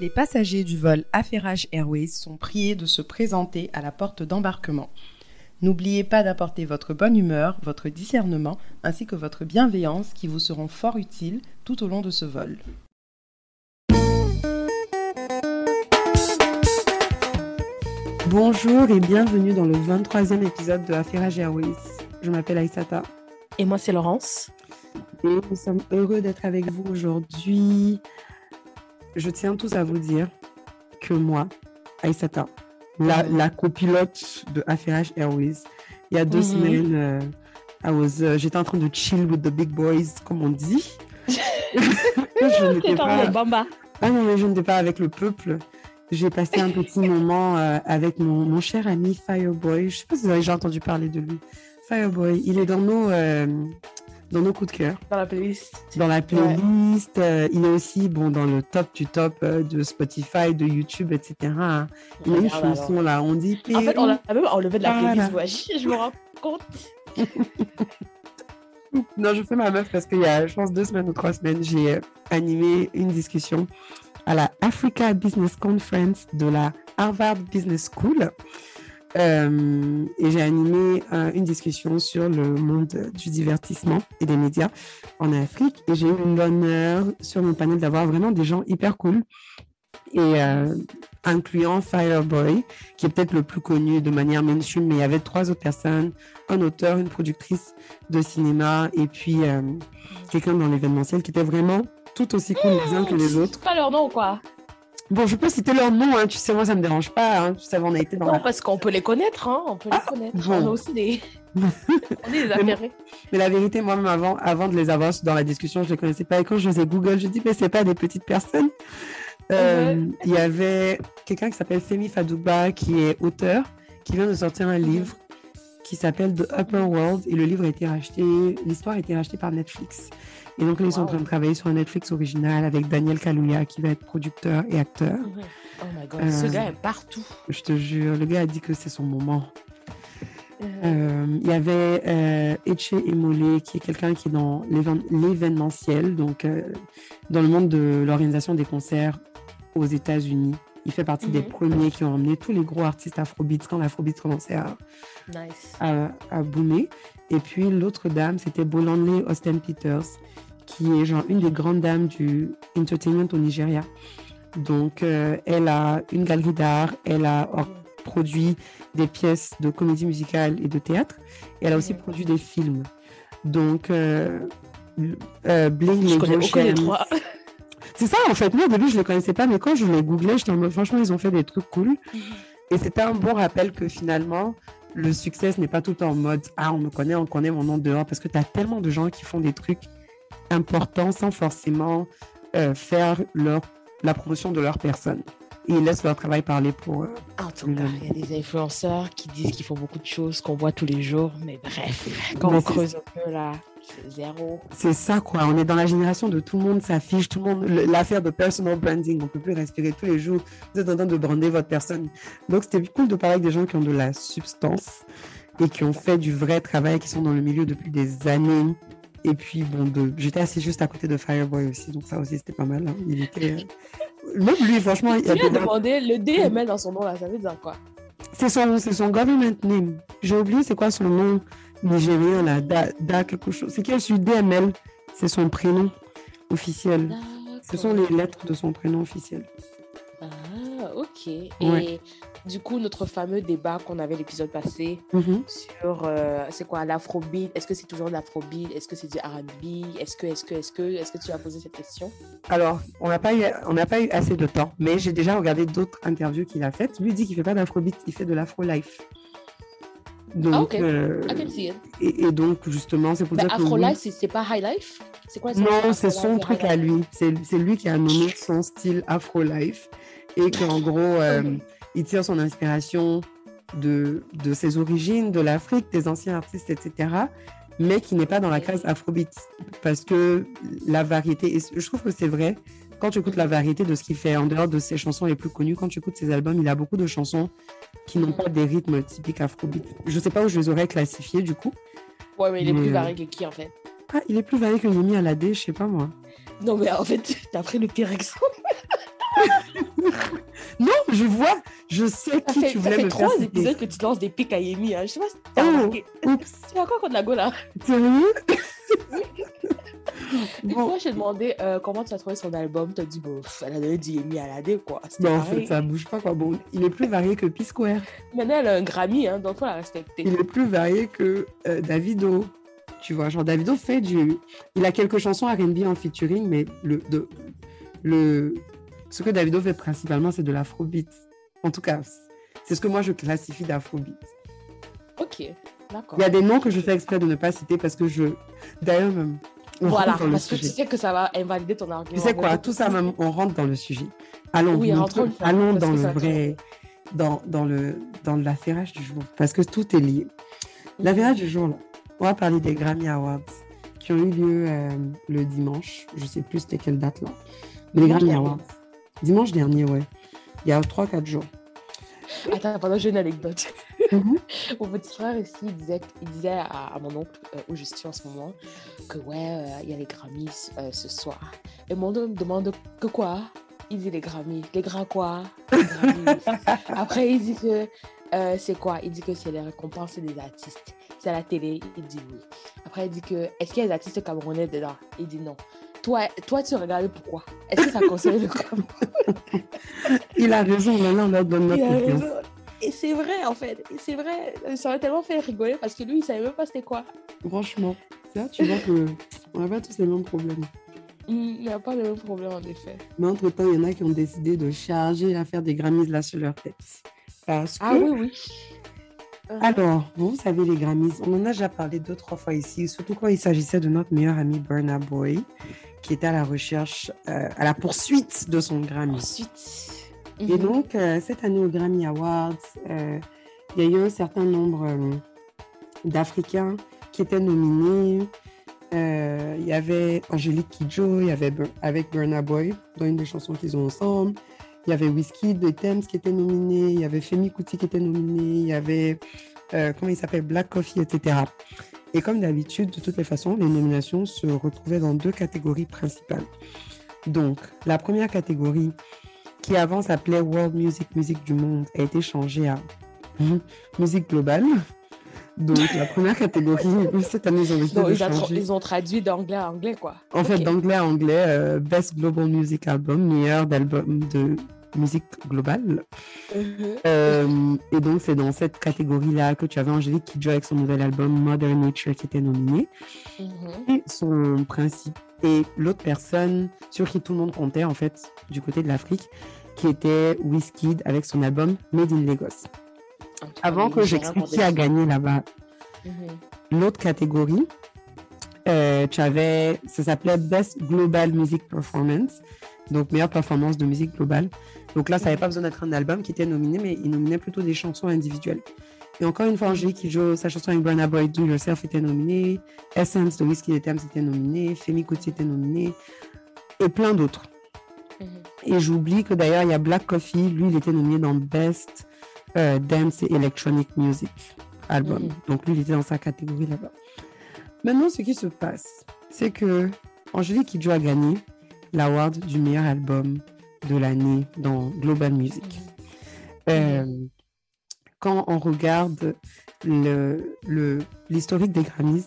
Les passagers du vol Affairage Airways sont priés de se présenter à la porte d'embarquement. N'oubliez pas d'apporter votre bonne humeur, votre discernement ainsi que votre bienveillance qui vous seront fort utiles tout au long de ce vol. Bonjour et bienvenue dans le 23e épisode de Affairage Airways. Je m'appelle Aïsata. Et moi, c'est Laurence. Et nous sommes heureux d'être avec vous aujourd'hui. Je tiens tous à vous dire que moi, Aïsata, la, la copilote de Affairage Airways, il y a deux Mhm. semaines, euh, I was, euh, j'étais en train de chill with the big boys, comme on dit. je n'étais pas... bamba. Ah non, mais je n'étais pas avec le peuple. J'ai passé un petit moment euh, avec mon, mon cher ami Fireboy. Je sais pas si vous avez déjà entendu parler de lui. Fireboy, il est dans nos, dans nos coups de cœur, Dans la playlist. dans la playlist. euh, il est aussi bon, dans le top du top euh, de Spotify, de YouTube, etc. Il y a une chanson là, on dit En fait, on l'a même enlevé de la Voilà. playlist. Je me rends compte. Non, je fais ma meuf parce qu'il y a, je pense, deux semaines ou trois semaines, j'ai euh, animé une discussion à la Africa Business Conference de la Harvard Business School. Euh, et j'ai animé euh, une discussion sur le monde du divertissement et des médias en Afrique. Et j'ai eu l'honneur sur mon panel d'avoir vraiment des gens hyper cool. Et euh, incluant Fireboy, qui est peut-être le plus connu de manière mainstream, mais il y avait trois autres personnes, un auteur, une productrice de cinéma et puis quelqu'un dans l'événementiel qui était vraiment tout aussi cool les uns que les autres. Pas leur nom, quoi. Bon, je peux citer leur nom, hein, tu sais, moi ça me dérange pas, hein, tu sais, on a été dans Non, la... parce qu'on peut les connaître, hein. On peut les connaître. bon. On a aussi des. on est des Mais bon. affairés. Mais la vérité, moi-même, avant, avant de les avoir dans la discussion, je les connaissais pas. Et quand je faisais Google, je dis, mais c'est pas des petites personnes. Euh, Il y avait quelqu'un qui s'appelle Femi Fadouba, qui est auteur, qui vient de sortir un livre qui s'appelle The Upper World. Et le livre a été racheté, l'histoire a été rachetée par Netflix. Et donc là, ils sont en train de travailler sur un Netflix original avec Daniel Kaluuya, qui va être producteur et acteur. Oh my god, Euh, ce gars est partout. Je te jure, le gars a dit que c'est son moment. Euh, il y avait euh, Eche Emole, qui est quelqu'un qui est dans l'événementiel, donc euh, dans le monde de l'organisation des concerts aux États-Unis. Il fait partie des Mhm. premiers qui ont emmené tous les gros artistes afrobeats quand l'afrobeat commençait à, Nice. à, à boomer. Et puis l'autre dame, c'était Bolanle Austin Peters, qui est genre une des grandes dames du entertainment au Nigeria. Donc, euh, elle a une galerie d'art, elle a produit des pièces de comédie musicale et de théâtre, et elle a aussi Mhm. produit des films. Donc, euh, euh, Bling c'est ça, en fait. Moi, au début, je ne les connaissais pas, mais quand je les googlais, j'étais en mode, franchement, ils ont fait des trucs cool. Et c'était un bon rappel que finalement, le succès, ce n'est pas tout le temps en mode, ah, on me connaît, on connaît mon nom dehors, parce que tu as tellement de gens qui font des trucs importants sans forcément euh, faire leur, la promotion de leur personne. Et ils laissent leur travail parler pour... euh, En tout cas, il y a des influenceurs qui disent qu'ils font beaucoup de choses qu'on voit tous les jours, mais bref, quand Mais on creuse un peu là, zéro. C'est ça, quoi. On est dans la génération de tout le monde s'affiche, tout le monde, l'affaire de personal branding. On peut plus respirer tous les jours. Vous êtes en train de brander votre personne. Donc, c'était cool de parler avec des gens qui ont de la substance et qui ont fait du vrai travail, qui sont dans le milieu depuis des années. Et puis, bon, de... j'étais assis juste à côté de Fireboy aussi. Donc, ça aussi, c'était pas mal. hein. Il était. euh, Même lui, franchement, il Tu viens était- demander le DML dans son nom là, ça veut dire quoi? C'est son, c'est son government name. J'ai oublié c'est quoi son nom? Nigérien, là. Da, Da quelque chose. C'est quel celui DML C'est son prénom officiel. Ce sont les lettres de son prénom officiel. Ah, ok. Et Ouais. du coup, notre fameux débat qu'on avait l'épisode passé Mhm. sur euh, c'est quoi l'afrobeat? Est-ce que c'est toujours de l'afrobeat? Est-ce que c'est du RB Est-ce que, est-ce que, est-ce que, est-ce que tu as posé cette question? Alors, on n'a pas, eu- on pas eu assez de temps, mais j'ai déjà regardé d'autres interviews qu'il a faites. Lui dit qu'il fait pas d'afrobeat, il fait de l'afro-life. Donc, Ah, ok. euh, I can see it. et, et donc, justement, c'est pour Mais dire que... Afro-Life, c'est- c'est pas High Life? C'est quoi Non, c'est son truc à Life lui. C'est lui qui a nommé son style Afro-Life. Et qu'en gros, euh, il tire son inspiration de, de ses origines, de l'Afrique, des anciens artistes, etc. Mais qui n'est pas dans la case Afrobeat. Parce que la variété, et je trouve que c'est vrai, quand tu écoutes la variété de ce qu'il fait, en dehors de ses chansons les plus connues, quand tu écoutes ses albums, il a beaucoup de chansons qui n'ont pas des rythmes typiques Afrobeat. Je sais pas où je les aurais classifiés du coup. Ouais, mais il est Mais, plus euh, varié que qui en fait? Ah, il est plus varié que Yemi Alade, je sais pas moi. Non, mais en fait, t'as pris le pire exemple. non, je vois, je sais qui fait, tu ça voulais fait me trois faire épisodes que tu lances des pics à Yemi. Hein. Je sais pas si tu as Oh, Tu as quoi contre la go là sérieux Une Bon, fois, je t'ai demandé euh, comment tu as trouvé son album. Tu as dit, bon, elle a donné du Yemi à la dé, quoi. Non, en fait, pareil. ça bouge pas quoi. Bon, il est plus varié que P-Square. Maintenant, elle a un Grammy, hein, donc faut la respecter. Il est plus varié que euh, Davido. Tu vois, genre Davido fait du. Il a quelques chansons R&B en featuring, mais le, de, le, ce que Davido fait principalement, c'est de l'afrobeat. En tout cas, c'est ce que moi je classifie d'afrobeat. Ok, d'accord. Il y a des noms que je fais exprès de ne pas citer parce que je. D'ailleurs, même. On Voilà, le parce que tu sais que ça va invalider ton argument. Tu sais quoi, tout ça, même, on rentre dans le sujet. Allons, Oui, allons dans le vrai, dans, dans le dans l'affairage du jour, parce que tout est lié. L'affairage du jour, là, on va parler des Grammy Awards qui ont eu lieu euh, le dimanche. Je sais plus c'était quelle date là. Mais les Dimanche Grammy dernier. Awards. Dimanche dernier, ouais. Il y a 3-4 jours. Attends, pendant j'ai une anecdote. Mhm. Mon petit frère ici, il disait, il disait à, à mon oncle, euh, où je suis en ce moment, que ouais, euh, il y a les Grammys euh, ce soir. Et mon oncle me demande que quoi? Il dit les Grammys. Les grands quoi? Les Grammys. Après, il dit que c'est quoi? Il dit que c'est les récompenses des artistes. C'est à la télé. Il dit oui. Après, il dit que est-ce qu'il y a des artistes camerounais dedans? Il dit non. Toi, toi, tu regardais pourquoi? Est-ce que ça concerne le Cameroun? Il a raison, maintenant on leur donne notre Et c'est vrai, en fait. C'est vrai. Ça m'a tellement fait rigoler parce que lui, il savait même pas c'était quoi. Franchement, ça, tu vois que on n'a pas tous les mêmes problèmes. Il n'y a pas le même problème, en effet. Mais entre-temps, il y en a qui ont décidé de charger l'affaire des Grammys là sur leur tête. Parce que, Ah oui, oui. Euh, alors, vous savez, les Grammys, on en a déjà parlé deux, trois fois ici, surtout quand il s'agissait de notre meilleur ami Burna Boy, qui était à la recherche, euh, à la poursuite de son Grammy. Ensuite. Et Mhm. donc, euh, cette année au Grammy Awards, euh, il y a eu un certain nombre euh, d'Africains qui étaient nominés. Il y avait Angélique Kidjo, il y avait avec Burna Boy, dans une des chansons qu'ils ont ensemble. Il y avait Whiskey de Thames qui était nominé, il y avait Femi Kuti qui était nominé, il y avait, comment il s'appelle, Black Coffee, etc. Et comme d'habitude, de toutes les façons, les nominations se retrouvaient dans deux catégories principales. Donc, la première catégorie, qui avant s'appelait World Music, musique du monde, a été changée à musique globale. Donc, la première catégorie, cette année, ils ont décidé Non, de ils, changer. ils ont traduit d'anglais à anglais, quoi. En fait, d'anglais à anglais, euh, Best Global Music Album, meilleur d'album de musique globale. Mhm. Euh, et donc, c'est dans cette catégorie-là que tu avais Angélique joue avec son nouvel album Mother Nature qui était nominé. Mhm. Et son principe. Et l'autre personne sur qui tout le monde comptait, en fait, du côté de l'Afrique, qui était Wizkid avec son album Made in Lagos. Avant que j'explique qui a gagné là-bas, Mhm. l'autre catégorie, euh, tu avais, ça s'appelait Best Global Music Performance, donc meilleure performance de musique globale. Donc là, ça n'avait pas besoin d'être un album qui était nominé, mais il nominait plutôt des chansons individuelles. Et encore une fois, Angélique qui joue sa chanson avec Burna Boy, Do Yourself était nominée, Essence de Whiskey Thames était nominé, Femi Kuti était nominé, et plein d'autres. Mhm. Et j'oublie que d'ailleurs, il y a Black Coffee, lui, il était nominé dans Best euh, Dance et Electronic Music Album. Mhm. Donc lui, il était dans sa catégorie là-bas. Maintenant, ce qui se passe, c'est que Angélique Kidjo a gagné l'award du meilleur album de l'année dans Global Music. Euh, quand on regarde le- le- l'historique des Grammys,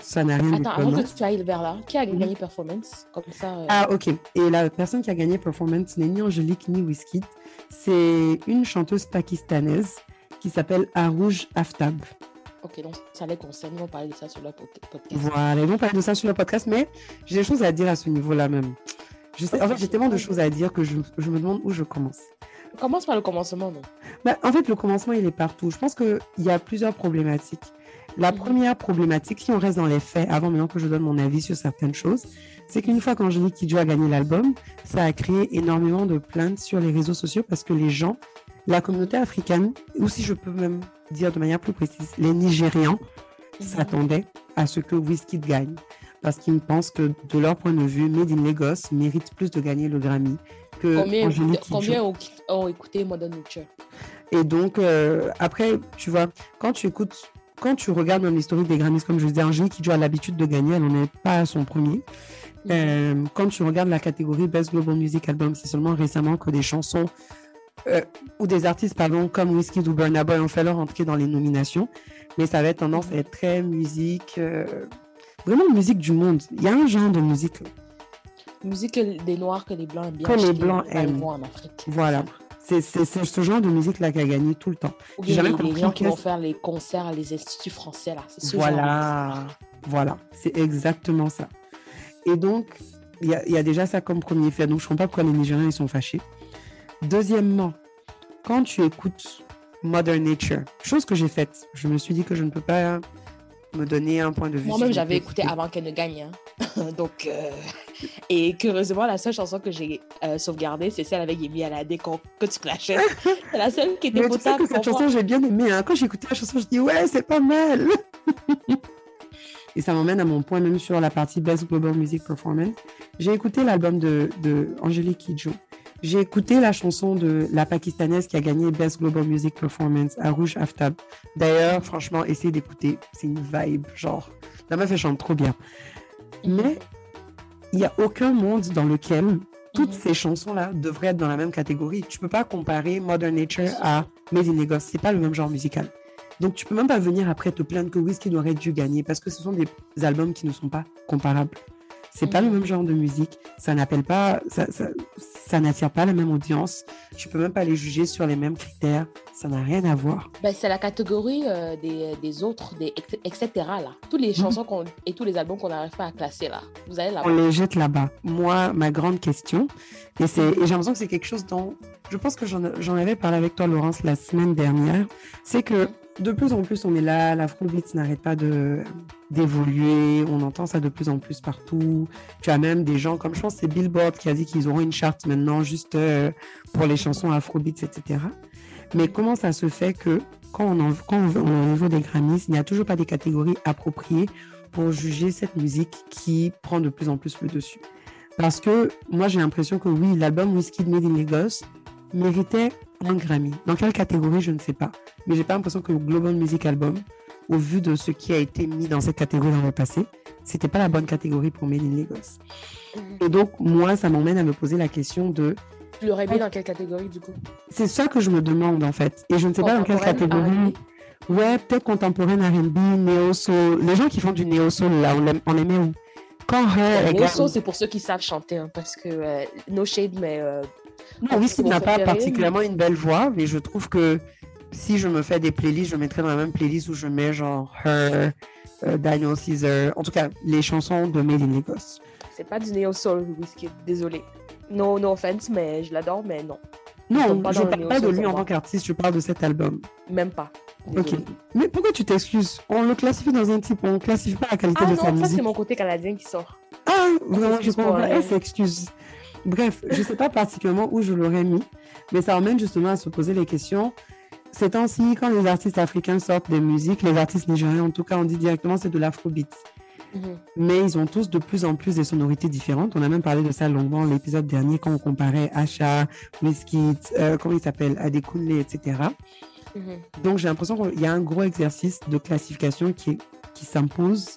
ça n'a rien Attends, de avant commun. que tu ailles vers là, qui a gagné Performance Comme ça. euh, Ah, ok. Et la personne qui a gagné Performance n'est ni Angélique ni Wizkid. C'est une chanteuse pakistanaise qui s'appelle Arouj Aftab. Ok, donc ça les concerne. Ils vont parler de ça sur leur pod- podcast. Voilà, ils vont parler de ça sur le podcast, mais j'ai des choses à dire à ce niveau-là même. Je sais, en fait, j'ai tellement de choses à dire que je, je me demande où je commence. Commence par le commencement, non Bah, en fait, le commencement, il est partout. Je pense qu'il y a plusieurs problématiques. La Mhm. première problématique, si on reste dans les faits, avant maintenant que je donne mon avis sur certaines choses, c'est qu'une fois qu'Angélique Kidjo a gagné l'album, ça a créé énormément de plaintes sur les réseaux sociaux parce que les gens, la communauté africaine, ou si je peux même dire de manière plus précise, les Nigérians s'attendaient à ce que Wizkid gagne. Parce qu'ils pensent que, de leur point de vue, Made in Lagos mérite plus de gagner le Grammy que Combien, combien ont, ont écouté Modern Nature Et donc, euh, après, tu vois, quand tu écoutes quand tu regardes dans l'historique des Grammys, comme je disais, Angélique qui a l'habitude de gagner, elle n'en est pas à son premier. Euh, quand tu regardes la catégorie Best Global Music Album, c'est seulement récemment que des chansons euh, ou des artistes, pardon, comme Whiskey ou Burna Boy ont fait leur entrée dans les nominations. Mais ça va être tendance à être très musique, vraiment musique du monde. Il y a un genre de musique. Musique des Noirs que les Blancs aiment bien. Que les Blancs aiment. vont en Afrique. Voilà. C'est ce genre de musique-là qui a gagné tout le temps. J'ai jamais les, les compris gens qui vont faire les concerts à les instituts français, là. Ce Voilà, voilà, c'est exactement ça. Et donc, il y, y a déjà ça comme premier fait. Donc, je ne comprends pas pourquoi les Nigériens ils sont fâchés. Deuxièmement, quand tu écoutes Mother Nature, chose que j'ai faite, je me suis dit que je ne peux pas me donner un point de vue. Moi-même, j'avais écouté avant qu'elle ne gagne. hein. Donc, euh, et curieusement, la seule chanson que j'ai euh, sauvegardée, c'est celle avec Yemi Alade qu'on- que tu clashais. C'est la seule qui était Mais tu sais potable que cette chanson, j'ai bien aimé. hein. Quand j'ai écouté la chanson, je dis ouais, c'est pas mal. Et ça m'emmène à mon point même sur la partie Best Global Music Performance. J'ai écouté l'album de, de Angélique Kidjo. J'ai écouté la chanson de la Pakistanaise qui a gagné Best Global Music Performance à Rouge Aftab. D'ailleurs, franchement, essayez d'écouter. C'est une vibe, genre. La meuf, elle chante trop bien. Mais il n'y a aucun monde dans lequel toutes Mhm. ces chansons-là devraient être dans la même catégorie. Tu peux pas comparer Modern Nature à Made in Lagos. C'est pas le même genre musical. Donc tu peux même pas venir après te plaindre que Whiskey aurait dû gagner parce que ce sont des albums qui ne sont pas comparables. C'est pas le Mhm. même genre de musique. Ça n'appelle pas, ça, ça, ça n'attire pas la même audience. Tu peux même pas les juger sur les mêmes critères. Ça n'a rien à voir. Ben, c'est la catégorie euh, des, des autres, des, etc. Là. Toutes les chansons qu'on- et tous les albums qu'on n'arrive pas à classer là. Vous allez là on les jette là-bas. Moi, ma grande question, et, c'est, et j'ai l'impression que c'est quelque chose dont, je pense que j'en, j'en avais parlé avec toi, Laurence, la semaine dernière, c'est que de plus en plus, on est là, l'afrobeat n'arrête pas de, d'évoluer, on entend ça de plus en plus partout. Tu as même des gens, comme je pense c'est Billboard qui a dit qu'ils auront une charte maintenant juste euh, pour les chansons afrobeats, etc. Mais comment ça se fait que quand on, en, au niveau des Grammys, il n'y a toujours pas des catégories appropriées pour juger cette musique qui prend de plus en plus le dessus? Parce que moi, j'ai l'impression que oui, l'album Whiskey Made in Lagos méritait un Grammy. Dans quelle catégorie, je ne sais pas. Mais j'ai pas l'impression que le Global Music Album, au vu de ce qui a été mis dans cette catégorie dans le passé, c'était pas la bonne catégorie pour Made in Lagos. Et donc, moi, ça m'emmène à me poser la question de Tu l'aurais mis dans quelle catégorie du coup? C'est ça que je me demande en fait. Et je ne sais pas dans quelle catégorie. Ouais, peut-être contemporaine R&B, néo-soul. Les gens qui font du néo-soul, là, on, on les met où? Soul, gagne- c'est pour ceux qui savent chanter, hein, parce que euh, No Shade, mais euh, Non, oui, n'a pas particulièrement une belle voix, mais je trouve que si je me fais des playlists, je mettrais dans la même playlist où je mets genre Her, euh, Daniel Caesar, en tout cas, les chansons de Made in Lagos. c'est pas du Neo Soul, Whiskey, désolé. No, no offense, mais je l'adore, mais non, Non, je parle pas de lui en tant qu'artiste, je parle de cet album. même pas. Ok. Mais pourquoi tu t'excuses? On le classifie dans un type, on ne classifie pas la qualité Ah de sa non, ça musique. c'est mon côté canadien qui sort. Ah, vraiment, je comprends. Elle s'excuse. Bref, je sais pas particulièrement où je l'aurais mis, mais ça emmène justement à se poser les questions. Ces temps-ci, quand les artistes africains sortent des musiques, les artistes nigériens, en tout cas, on dit directement c'est de l'afrobeat. Mhm. Mais ils ont tous de plus en plus des sonorités différentes. On a même parlé de ça longuement l'épisode dernier quand on comparait Asha, Wizkid, euh, comment il s'appelle, Adekunle, etc. Mhm. Donc j'ai l'impression qu'il y a un gros exercice de classification qui, qui s'impose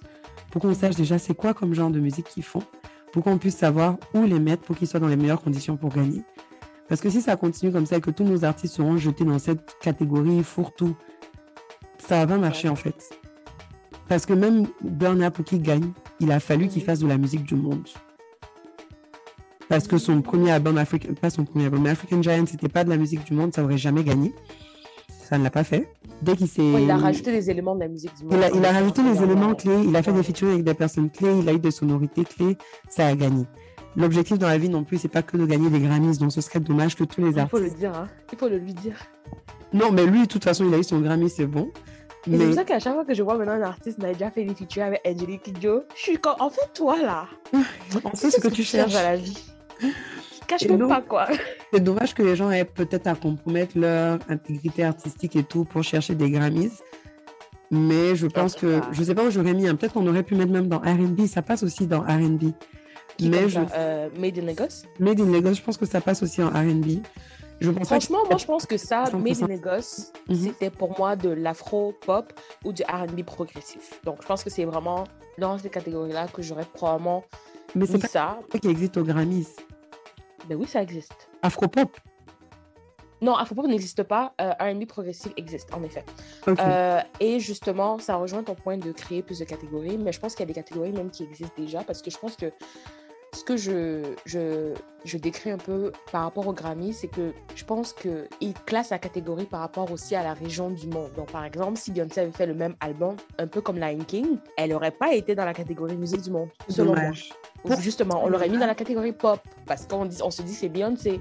pour qu'on sache déjà c'est quoi comme genre de musique qu'ils font, pour qu'on puisse savoir où les mettre pour qu'ils soient dans les meilleures conditions pour gagner. Parce que si ça continue comme ça et que tous nos artistes seront jetés dans cette catégorie fourre-tout, ça va pas marcher en fait. Parce que même Burna pour qu'il gagne, il a fallu qu'il Mhm. fasse de la musique du monde. Parce que son premier album, African, pas son premier album, mais African Giant, c'était pas de la musique du monde, ça aurait jamais gagné. Ça ne l'a pas fait. Dès qu'il s'est. Ouais, il a rajouté des éléments de la musique du monde. Il a, il a rajouté les Dernièrement. éléments clés, il a fait des featuring avec des personnes clés, il a eu des sonorités clés, ça a gagné. L'objectif dans la vie non plus, c'est pas que de gagner des Grammys, donc ce serait dommage que tous les Il faut le artistes. dire, hein. Il faut le lui dire. Non, mais lui, de toute façon, il a eu son Grammy, c'est bon. Et c'est Mais pour ça qu'à chaque fois que je vois maintenant un artiste qui a déjà fait des featuring avec Angelique Kidjo, je suis comme, en fait, toi là, on sait ce que tu cherches. à la vie? Cache pas quoi. C'est dommage que les gens aient peut-être à compromettre leur intégrité artistique et tout pour chercher des Grammys. Mais je pense que, je sais pas où j'aurais mis, hein. peut-être qu'on aurait pu mettre même dans R&B, ça passe aussi dans R&B. Mais je, euh, Made in Lagos? Made in Lagos, je pense que ça passe aussi en R&B. Franchement, moi, je pense que ça, 100%. Made in Lagos, Mhm. c'était pour moi de l'afro-pop ou du R&B progressif. Donc, je pense que c'est vraiment dans ces catégories-là que j'aurais probablement Mais c'est mis pas ça. qui existe aux Grammys. Ben oui, ça existe. Afropop? Non, afro-pop n'existe pas. euh, R&B progressif existe, en effet. Euh, et justement, ça rejoint ton point de créer plus de catégories, mais je pense qu'il y a des catégories même qui existent déjà parce que je pense que ce que je, je, je décris un peu par rapport au Grammy, c'est que je pense qu'ils classent la catégorie par rapport aussi à la région du monde. Donc, par exemple, si Beyoncé avait fait le même album, un peu comme Lion King, elle n'aurait pas été dans la catégorie musique du monde, selon moi. Dommage. Justement, on l'aurait mis dans la catégorie pop parce qu'on on se dit c'est Beyoncé,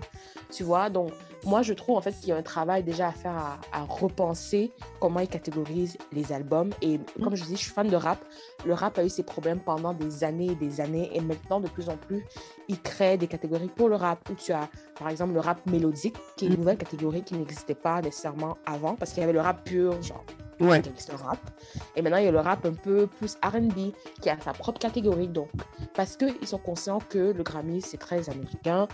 tu vois? Donc, moi, je trouve en fait qu'il y a un travail déjà à faire à, à repenser comment ils catégorisent les albums. Et comme je dis, je suis fan de rap. Le rap a eu ses problèmes pendant des années et des années. Et maintenant, de plus en plus, ils créent des catégories pour le rap où tu as, par exemple, le rap mélodique, qui est une nouvelle catégorie qui n'existait pas nécessairement avant parce qu'il y avait le rap pur, genre Ouais. rap. Et maintenant, il y a le rap un peu plus RB qui a sa propre catégorie. Donc, parce qu'ils sont conscients que le Grammy, c'est très américain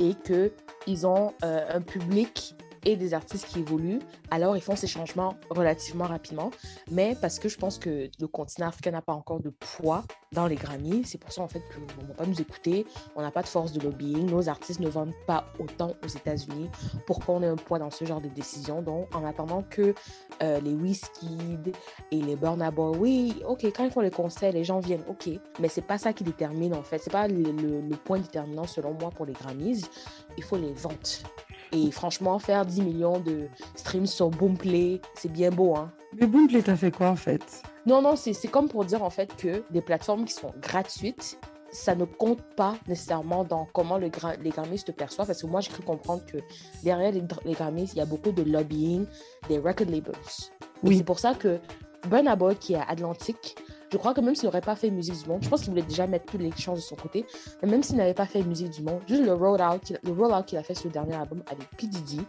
et qu'ils ont euh, un public et des artistes qui évoluent, alors ils font ces changements relativement rapidement. Mais parce que je pense que le continent africain n'a pas encore de poids dans les Grammys, c'est pour ça en fait qu'on ne va pas nous écouter, on n'a pas de force de lobbying, nos artistes ne vendent pas autant aux États-Unis pour qu'on ait un poids dans ce genre de décision? Donc, en attendant que euh, les Wizkid et les Burna Boy, oui, ok, quand ils font les concerts, les gens viennent, ok, mais c'est pas ça qui détermine en fait, c'est pas le, point déterminant selon moi pour les Grammys, il faut les ventes. Et franchement, faire 10 millions de streams sur Boomplay, c'est bien beau, hein. Mais Boomplay, t'as fait quoi en fait? Non, non, c'est comme pour dire en fait que des plateformes qui sont gratuites, ça ne compte pas nécessairement dans comment le gra- les Grammys te perçoivent. Parce que moi, j'ai cru comprendre que derrière les, les il y a beaucoup de lobbying des record labels. Oui. c'est pour ça que Burna Boy, qui est à Atlantique, je crois que même s'il n'aurait pas fait musique du monde, je pense qu'il voulait déjà mettre toutes les chances de son côté, mais même s'il n'avait pas fait musique du monde, juste le roll-out qu'il a fait sur le dernier album avec P. Diddy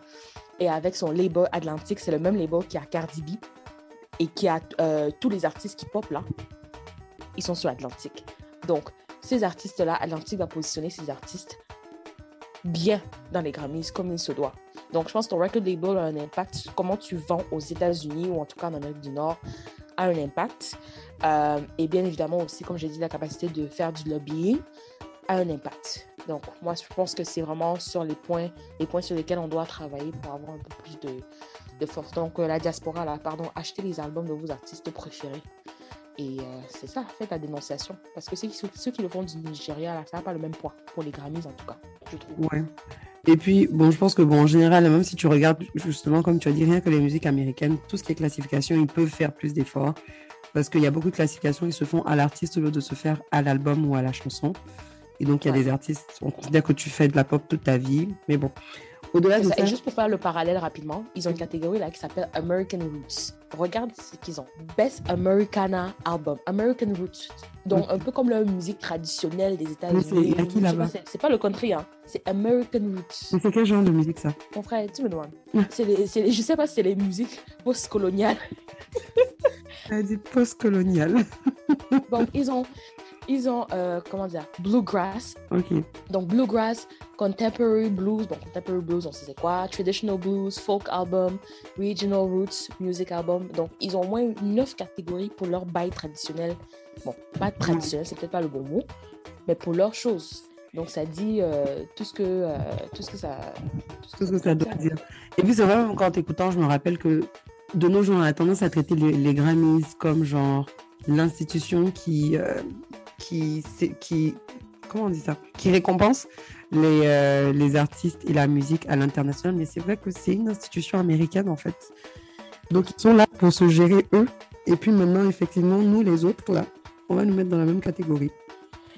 et avec son label Atlantique, c'est le même label qui a Cardi B et qui a euh, tous les artistes qui pop là, ils sont sur Atlantique. Donc, ces artistes-là, Atlantique va positionner ces artistes bien dans les Grammys comme il se doit. Donc, je pense que ton record label a un impact sur comment tu vends aux États-Unis ou en tout cas en Amérique du Nord un impact. Euh, et bien évidemment aussi, comme j'ai dit, la capacité de faire du lobbying a un impact. Donc, moi, je pense que c'est vraiment sur les points, les points sur lesquels on doit travailler pour avoir un peu plus de, de force. Donc, euh, la diaspora, là, pardon, achetez les albums de vos artistes préférés. Et euh, c'est ça, faites la dénonciation. Parce que ceux qui, ceux qui le font du Nigeria, là, ça n'a pas le même poids, pour les Grammys en tout cas, je trouve. Ouais. Et puis, bon, je pense que, bon, en général, même si tu regardes, justement, comme tu as dit, rien que les musiques américaines, tout ce qui est classification, ils peuvent faire plus d'efforts. Parce qu'il y a beaucoup de classifications qui se font à l'artiste au lieu de se faire à l'album ou à la chanson. Et donc, il y a Ouais. des artistes, on considère que tu fais de la pop toute ta vie. Mais bon, au-delà C'est de ça. ça, Et juste pour faire le parallèle rapidement, ils ont une catégorie là qui s'appelle American Roots. Regarde ce qu'ils ont. Best Americana Album. American Roots. Donc, un peu comme la musique traditionnelle des États-Unis. c'est- là-bas? pas, c'est- pas le country, hein. C'est American Roots. mais c'est quel genre de musique ça? Mon frère, tu me demandes. Les, je sais pas si c'est les musiques post-coloniales. Elle dit post-colonial. Donc, ils ont, ils ont euh, comment dire, Bluegrass. Donc, Bluegrass, Contemporary Blues. Bon, Contemporary Blues, on sait c'est quoi. Traditional Blues, Folk Album, Regional Roots, Music Album. Donc, ils ont au moins neuf catégories pour leur bail traditionnel. Bon, pas traditionnel, c'est peut-être pas le bon mot, mais pour leurs choses. Donc, ça dit euh, tout, ce que, euh, tout ce que ça... Tout ce que ça doit dire. Et puis, c'est vrai, quand t'écoutant, je me rappelle que de nos jours, on a tendance à traiter les, les Grammys comme genre l'institution qui, euh, qui, comment on dit ça, qui récompense les, euh, les artistes et la musique à l'international. Mais c'est vrai que c'est une institution américaine en fait. Donc ils sont là pour se gérer eux. Et puis maintenant, effectivement, nous les autres là, on va nous mettre dans la même catégorie.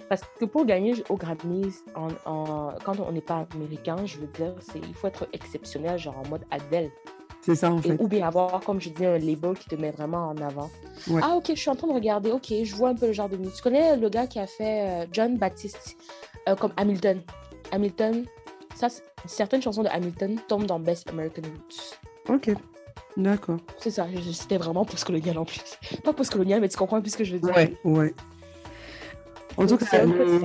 Parce que pour gagner au Grammys, en, quand on n'est pas américain, je veux dire, il faut être exceptionnel, genre en mode Adele. C'est ça en Et- fait. ou bien avoir, comme je dis, un label qui te met vraiment en avant. Ouais. Ah, ok, je suis en train de regarder. Ok, je vois un peu le genre de musique. Tu connais le gars qui a fait euh, John Baptiste, euh, comme Hamilton. Hamilton, ça, certaines chansons de Hamilton tombent dans Best American Roots. Ok, d'accord. C'est ça, c'était vraiment postcolonial en plus. Pas postcolonial, mais tu comprends un peu ce que je veux dire. Ouais, ouais. En tout cas, les,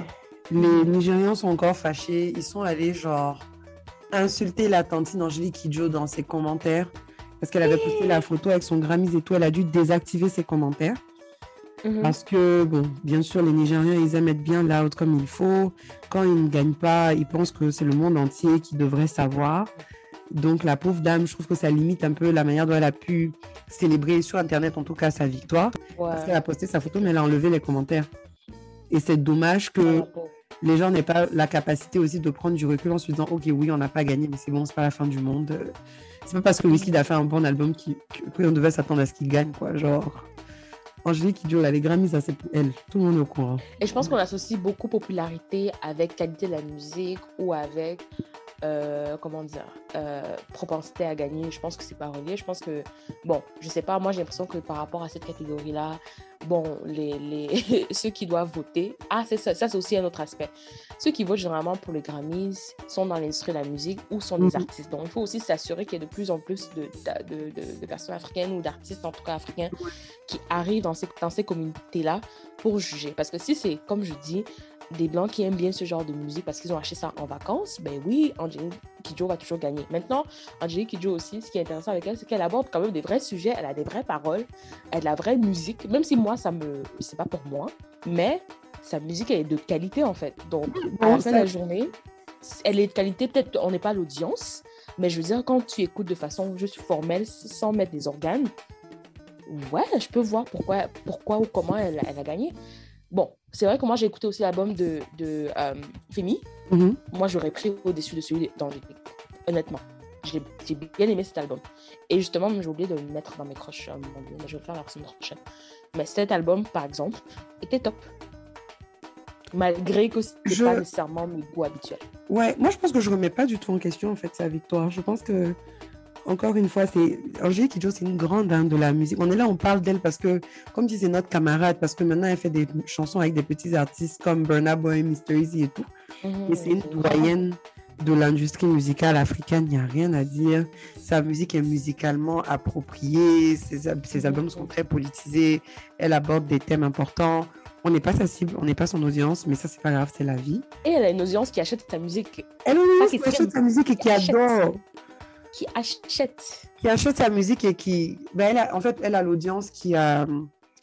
les Nigérians sont encore fâchés. Ils sont allés genre insulté la tantine Angélique Kidjo dans ses commentaires parce qu'elle avait posté la photo avec son Grammys et tout. Elle a dû désactiver ses commentaires. Mhm. Parce que, bon, bien sûr, les Nigériens, ils aiment être bien loud comme il faut. Quand ils ne gagnent pas, ils pensent que c'est le monde entier qui devrait savoir. Donc, la pauvre dame, je trouve que ça limite un peu la manière dont elle a pu célébrer sur Internet, en tout cas, sa victoire. Parce qu'elle a posté sa photo, mais elle a enlevé les commentaires. Et c'est dommage que Ah. Les gens n'aient pas la capacité aussi de prendre du recul en se disant, OK, oui, on n'a pas gagné, mais c'est bon, c'est pas la fin du monde. C'est pas parce que Wizkid a fait un bon album qui- qu'on devait s'attendre à ce qu'il gagne, quoi. Genre, Angélique elle a les ça c'est pour elle. Tout le monde est au courant. Et je pense qu'on associe beaucoup popularité avec qualité de la musique ou avec, euh, comment dire, euh, propensité à gagner. Je pense que c'est pas relié. Je pense que, bon, je sais pas, moi j'ai l'impression que par rapport à cette catégorie-là, bon, les, les... ceux qui doivent voter, ah, c'est ça, ça c'est aussi un autre aspect. Ceux qui votent généralement pour les Grammys sont dans l'industrie de la musique ou sont des Mhm. artistes. Donc il faut aussi s'assurer qu'il y ait de plus en plus de, de, de- de personnes africaines ou d'artistes, en tout cas africains, qui arrivent dans ces, dans ces communautés-là pour juger. Parce que si c'est, comme je dis, des Blancs qui aiment bien ce genre de musique parce qu'ils ont acheté ça en vacances, ben oui, Angélique Kidjo va toujours gagner. Maintenant, Angélique Kidjo aussi, ce qui est intéressant avec elle, c'est qu'elle aborde quand même des vrais sujets, elle a des vraies paroles, elle a de la vraie musique, même si moi, ça me... c'est pas pour moi, mais sa musique, elle est de qualité, en fait. Donc, à la fin de la journée, elle est de qualité, peut-être on n'est pas l'audience, mais je veux dire, quand tu écoutes de façon juste formelle, sans mettre des organes, ouais, je peux voir pourquoi, pourquoi ou comment elle, elle a gagné. Bon, c'est vrai que moi, j'ai écouté aussi l'album de, de euh, Femi. Mhm. Moi, j'aurais pris au-dessus de celui d'Angélique. Honnêtement. J'ai bien aimé cet album. Et justement, j'ai oublié de le mettre dans mes croches mais je vais le faire la semaine prochaine. Mais cet album, par exemple, était top. Malgré que ce Je- pas nécessairement mes goûts habituels. Ouais, moi je pense que je remets pas du tout en question en fait sa victoire. Je pense que encore une fois, c'est Angélique Kidjo, c'est une grande dame de la musique. On est là, on parle d'elle parce que, comme disait notre camarade, parce que maintenant elle fait des chansons avec des petits artistes comme Burna Boy, Mr. Easy et tout. Et c'est une doyenne de l'industrie musicale africaine, il n'y a rien à dire. Sa musique est musicalement appropriée, ses, al- ses albums sont très politisés, elle aborde des thèmes importants. On n'est pas sa cible, on n'est pas son audience, mais ça, c'est pas grave, c'est la vie. Et elle a une audience qui achète sa musique, Elle a une audience c'est qui achète sa musique et qui adore, qui achète. qui achète sa musique et qui. Ben, elle a- en fait, elle a l'audience qui, a,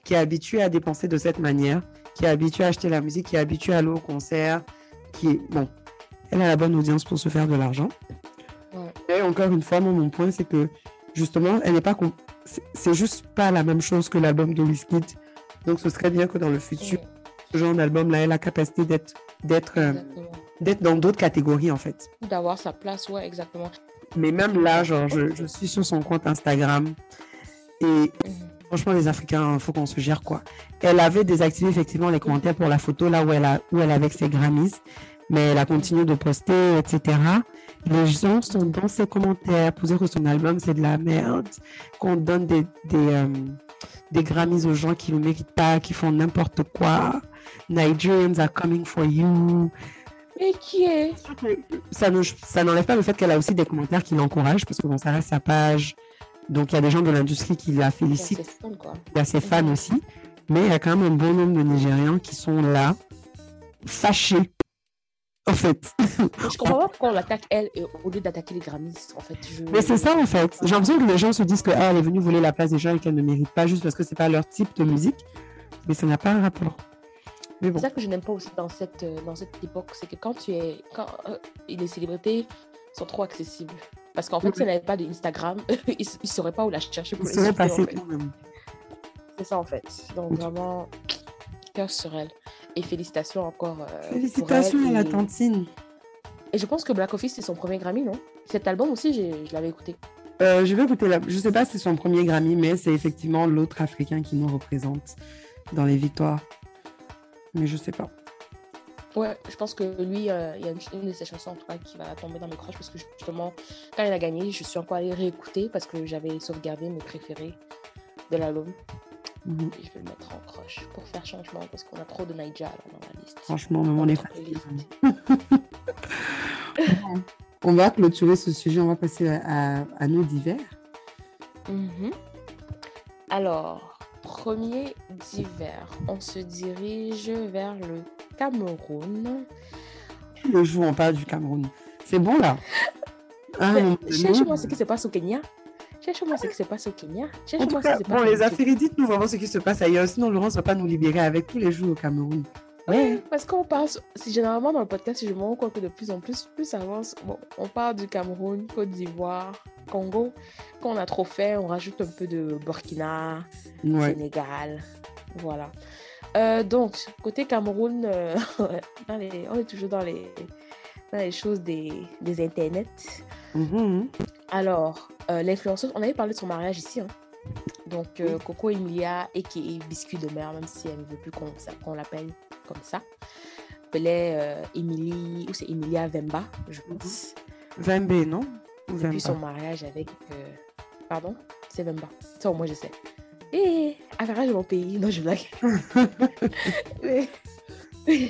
qui est habituée à dépenser de cette manière, qui est habituée à acheter la musique, qui est habituée à aller au concert, qui est. Bon, elle a la bonne audience pour se faire de l'argent. Ouais. Et encore une fois, mon point, c'est que justement, elle n'est pas. c'est- juste pas la même chose que l'album de Wizkid. Donc, ce serait bien que dans le futur, ce genre d'album-là ait la capacité d'être euh, d'être dans d'autres catégories, en fait. D'avoir sa place, ouais, exactement. Mais même là, genre, je, suis sur son compte Instagram et franchement, les Africains, il faut qu'on se gère, quoi. Elle avait désactivé effectivement les commentaires pour la photo là où elle, a, où elle avec ses Grammys, mais elle a continué de poster, etc. Les gens sont dans ses commentaires pour dire que son album c'est de la merde, qu'on donne des, des, euh, des Grammys aux gens qui ne méritent pas, qui font n'importe quoi. Nigerians are coming for you. Mais qui est? Ça ne- ça n'enlève pas le fait qu'elle a aussi des commentaires qui l'encouragent parce que bon, ça reste sa page. Donc il y a des gens de l'industrie qui la félicitent il y a ses fans aussi, mais il y a quand même un bon nombre de Nigérians qui sont là, fâchés, en fait. Je comprends pas pourquoi on l'attaque elle au lieu d'attaquer les Grammys. En fait, je... Mais c'est ça, en fait. J'ai l'impression que les gens se disent que ah, elle est venue voler la place des gens et qu'elle ne mérite pas juste parce que c'est pas leur type de musique, mais ça n'a pas un rapport. Bon, C'est ça que je n'aime pas aussi dans cette, euh, dans cette époque, c'est que quand tu es. Quand euh, les célébrités sont trop accessibles. Parce qu'en fait, si elle n'avait pas d'Instagram, ils ne sauraient pas où la chercher pour les suivre, en fait. C'est ça en fait. Donc vraiment, cœur sur elle. Et félicitations encore. euh, pour Félicitations elle. à la tantine. Et je pense que Black Office, c'est son premier Grammy, non? Cet album aussi, je l'avais écouté. Euh, je vais écouter la... Je sais pas si c'est son premier Grammy, mais c'est effectivement l'autre Africain qui nous représente dans les victoires. Mais je sais pas. Ouais, je pense que lui, euh, il y a une, une de ses chansons en tout cas qui va tomber dans mes croches parce que justement, quand il a gagné, je suis encore allée réécouter parce que j'avais sauvegardé mes préférés de l'album. Mhm. Et je vais le mettre en croche pour faire changement parce qu'on a trop de Naija dans la liste. Franchement, même on est playlist. On va clôturer ce sujet, on va passer à, à- à nos divers. Mhm. Alors, premier d'hiver, on se dirige vers le Cameroun. Le jour, on parle du Cameroun. C'est bon là Ah, Cherche-moi ce qui se passe au Kenya. Cherche-moi ce qui se passe au Kenya. En Cherche-moi tout ce qui cas, se passe bon, les affaires, dites-nous vraiment ce qui se passe ailleurs. Sinon, Laurence ne va pas nous libérer avec tous les jours au Cameroun. Parce qu'on parle, c'est généralement dans le podcast, je me rends compte que de plus en plus, plus ça avance, bon, on parle du Cameroun, Côte d'Ivoire, Congo. Quand on a trop fait, on rajoute un peu de Burkina, Ouais. Sénégal. Voilà. Euh, donc, côté Cameroun, euh, les- on est toujours dans les, dans les choses des, des internets. Mhm. Alors, euh, l'influenceuse, on avait parlé de son mariage ici. hein. Donc, Coco Emilia, a.k.a. Biscuit de mer, même si elle ne veut plus qu'on qu'on l'appelle comme ça. Appelait euh, Emily, ou c'est Emilia Vemba, je pense. Vembe, non? Ou Depuis son mariage avec. euh, Pardon? C'est Vemba. Ça, au moins, je sais. Et affaire de mon pays. Non, je blague. Mais-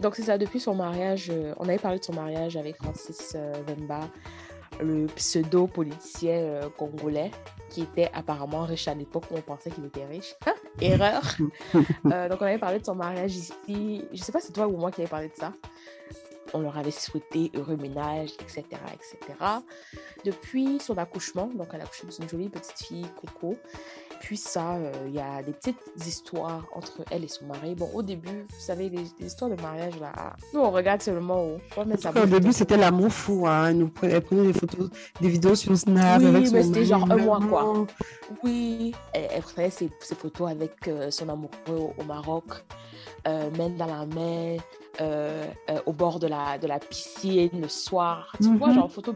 Donc, c'est ça, depuis son mariage, euh, on avait parlé de son mariage avec Francis Vemba, le pseudo-politicien euh, congolais qui était apparemment riche à l'époque où on pensait qu'il était riche. Ah, Erreur. Euh, donc, on avait parlé de son mariage ici. Je sais pas si c'est toi ou moi qui avait parlé de ça. On leur avait souhaité heureux ménage, etc., etc. Depuis son accouchement, donc elle a accouché de une jolie petite fille, Coco. Puis ça, euh, il y a des petites histoires entre elle et son mari. Bon, au début, vous savez, les, les histoires de mariage, là, nous, on regarde seulement au... on met sa Au début, c'était l'amour fou. Hein. Elle, nous prenait, elle prenait des photos, des vidéos sur Snap. Oui, avec son mais c'était genre un mois, quoi. Oui, elle, elle prenait ses, ses photos avec euh, son amoureux au, au Maroc, euh, main dans la main, euh, euh, au bord de la, de la piscine le soir. Tu vois, Mhm. genre photo.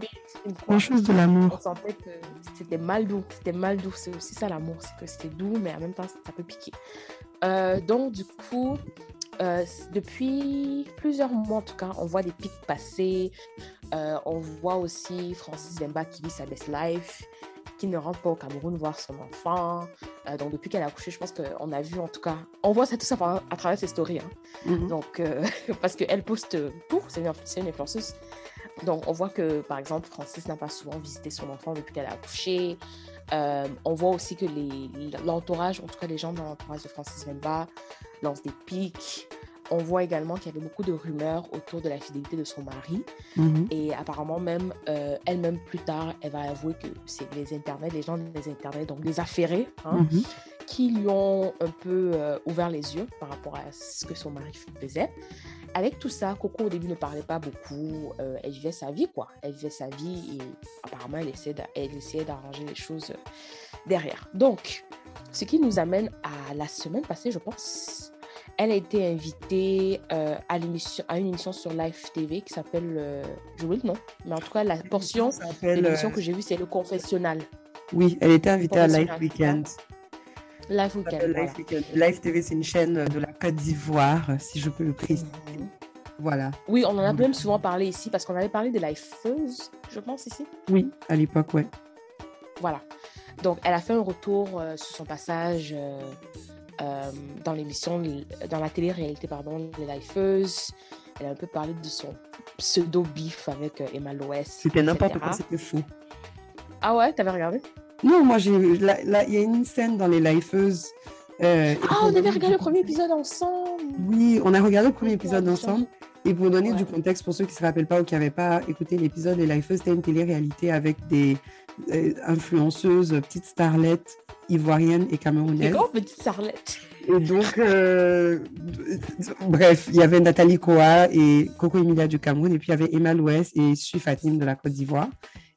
Grand chose de On l'amour. sentait que c'était mal doux. C'était mal doux. C'est aussi ça l'amour. C'est que c'était doux, mais en même temps, ça peut piquer. Euh, donc, du coup, euh, depuis plusieurs mois, en tout cas, on voit des pics passer. On voit aussi Francis Demba qui vit sa best life, qui ne rentre pas au Cameroun voir son enfant. Euh, donc, depuis qu'elle a accouché, je pense qu'on a vu, en tout cas, on voit ça tout ça par- à travers ses stories. hein. Mhm. Donc, euh, parce qu'elle poste tout, c'est une, une influenceuse. Donc, on voit que, par exemple, Francis n'a pas souvent visité son enfant depuis qu'elle a accouché. Euh, on voit aussi que l'entourage, en tout cas les gens dans l'entourage de Francis Vemba, lancent des pics. On voit également qu'il y avait beaucoup de rumeurs autour de la fidélité de son mari. Mhm. Et apparemment, même euh, elle-même plus tard, elle va avouer que c'est les internets, les gens des internets, donc les affairés, hein, Mhm. qui lui ont un peu euh, ouvert les yeux par rapport à ce que son mari faisait. Avec tout ça, Coco au début ne parlait pas beaucoup. euh, elle vivait sa vie, quoi. Elle vivait sa vie et apparemment, elle essayait d'arranger les choses derrière. Donc, ce qui nous amène à la semaine passée, je pense. Elle a été invitée euh, à, l'émission, à une émission sur Live TV qui s'appelle. euh, oublié le nom, mais en tout cas, la portion de l'émission euh, que j'ai vue, c'est le confessionnal. Oui, elle était invitée à Live Professionnel, Weekend. Live Ça Weekend. s'appelle voilà. Live Weekend. Live TV, c'est une chaîne de la Côte d'Ivoire, si je peux le préciser. Mhm. Voilà. Oui, on en a même souvent parlé ici parce qu'on avait parlé de Lifeuse, je pense, ici. Oui, à l'époque, ouais. Voilà. Donc, elle a fait un retour euh, sur son passage euh, dans l'émission, dans la télé-réalité, pardon, Les Lifeuses. Elle a un peu parlé de son pseudo-bif avec euh, Emma Loès. C'était n'importe quoi, c'était fou. Ah ouais, t'avais regardé? Non, moi, Il y a une scène dans les Lifeuses. euh, Ah, on avait regardé le premier épisode ensemble. Oui, on a regardé le premier épisode ouais, ensemble. Et pour donner du contexte pour ceux qui ne se rappellent pas ou qui n'avaient pas écouté l'épisode, les Lifeuses, c'était une télé-réalité avec des euh, influenceuses, petites starlettes ivoiriennes et petites sarlettes. Et donc, euh, bref, il y avait Nathalie Koa et Coco Emilia du Cameroun, et puis il y avait Emma Louès et Sui Fatim de la Côte d'Ivoire.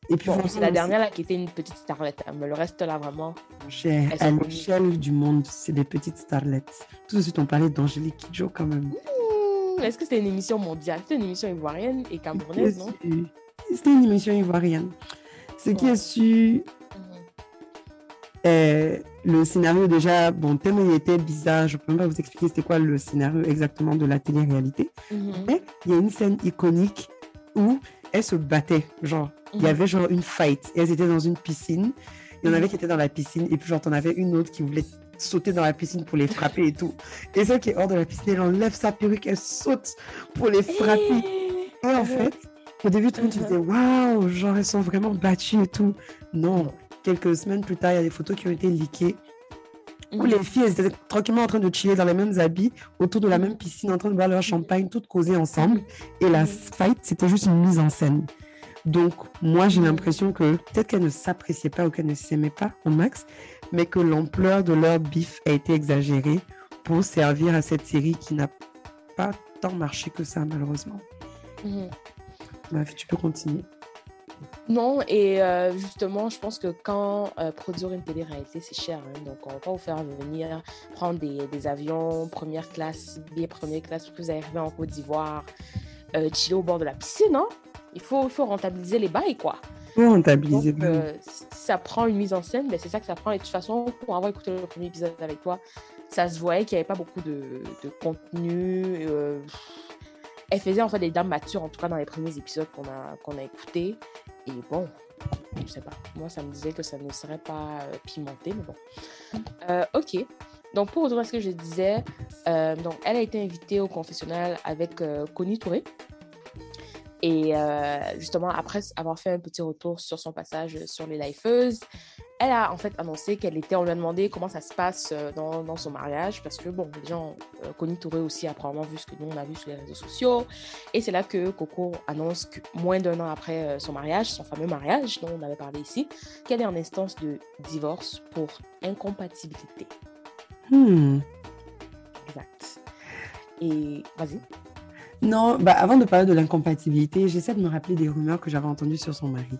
Et puis, Bon, c'est la dernière là qui était une petite starlette. hein, Mais le reste là, vraiment. cher, à l'échelle du monde, c'est des petites starlettes. Tout de suite, on parlait d'Angélique Kidjo quand même. Hmm, Est-ce que c'était une émission mondiale? C'était une émission ivoirienne et camerounaise, non? C'était une émission ivoirienne. Ce qui est su, Euh, le scénario déjà, bon, tellement il était bizarre, je peux même pas vous expliquer c'était quoi le scénario exactement de la télé-réalité. Mhm. Mais il y a une scène iconique où elles se battaient, genre, il y Mhm. avait genre une fight, et elles étaient dans une piscine, il y en avait qui étaient dans la piscine, et puis genre, t'en avais une autre qui voulait sauter dans la piscine pour les frapper et tout. Et celle qui est hors de la piscine, elle enlève sa perruque, elle saute pour les frapper. Eh, Et en fait, au début, tout le monde se disait, waouh, genre, elles sont vraiment battues et tout. Non, quelques semaines plus tard, il y a des photos qui ont été leakées où les filles elles étaient tranquillement en train de chiller dans les mêmes habits, autour de la même piscine, en train de boire leur champagne, toutes causées ensemble. Et la fight, c'était juste une mise en scène. Donc, moi, j'ai l'impression que peut-être qu'elles ne s'appréciaient pas ou qu'elles ne s'aimaient pas au max, mais que l'ampleur de leur bif a été exagérée pour servir à cette série qui n'a pas tant marché que ça, malheureusement. Bref, tu peux continuer. Non, et euh, justement, je pense que quand euh, produire une télé-réalité, c'est cher. hein. donc, on va pas vous faire venir prendre des, des avions première classe, billet première classe, que vous arrivez en Côte d'Ivoire, euh, chiller au bord de la piscine. hein. Il faut, il faut rentabiliser les bails, quoi. Pour rentabiliser. Donc, euh, ça prend une mise en scène, ben, c'est ça que ça prend. Et de toute façon, pour avoir écouté le premier épisode avec toi, ça se voyait qu'il n'y avait pas beaucoup de, de contenu. Elle faisait en fait des dames matures, en tout cas dans les premiers épisodes qu'on a, écoutés. Et bon, je sais pas. Moi, ça me disait que ça ne serait pas euh, pimenté, mais bon. Euh, ok. Donc, pour retourner à ce que je disais, euh, donc, elle a été invitée au confessionnal avec Connie Touré. Et euh, justement, après avoir fait un petit retour sur son passage sur les Lifeuses, elle a en fait annoncé qu'elle était, on lui a demandé comment ça se passe euh, dans, dans son mariage, parce que bon, les gens, euh, Connie Touré aussi a probablement vu ce que nous on a vu sur les réseaux sociaux. Et c'est là que Coco annonce que moins d'un an après euh, son mariage, son fameux mariage dont on avait parlé ici, qu'elle est en instance de divorce pour incompatibilité. Hmm. Exact. Et vas-y. Non, bah avant de parler de l'incompatibilité, j'essaie de me rappeler des rumeurs que j'avais entendues sur son mari.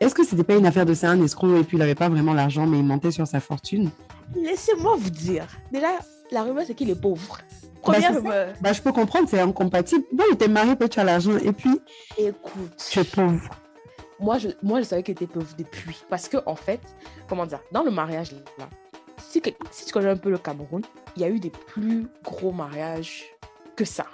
Est-ce que c'était pas une affaire de c'est un escroc et puis il n'avait pas vraiment l'argent, mais il mentait sur sa fortune? Laissez-moi vous dire. Déjà, la rumeur, c'est qu'il est pauvre. Première c'est ça. rumeur. Bah je peux comprendre, c'est incompatible. Bon, il était marié, peut-être tu as l'argent et puis Écoute. tu es pauvre. moi je, moi, je savais qu'il était pauvre depuis. Parce que, en fait, comment dire, dans le mariage, là, si, que- si tu connais un peu le Cameroun, il y a eu des plus gros mariages que ça.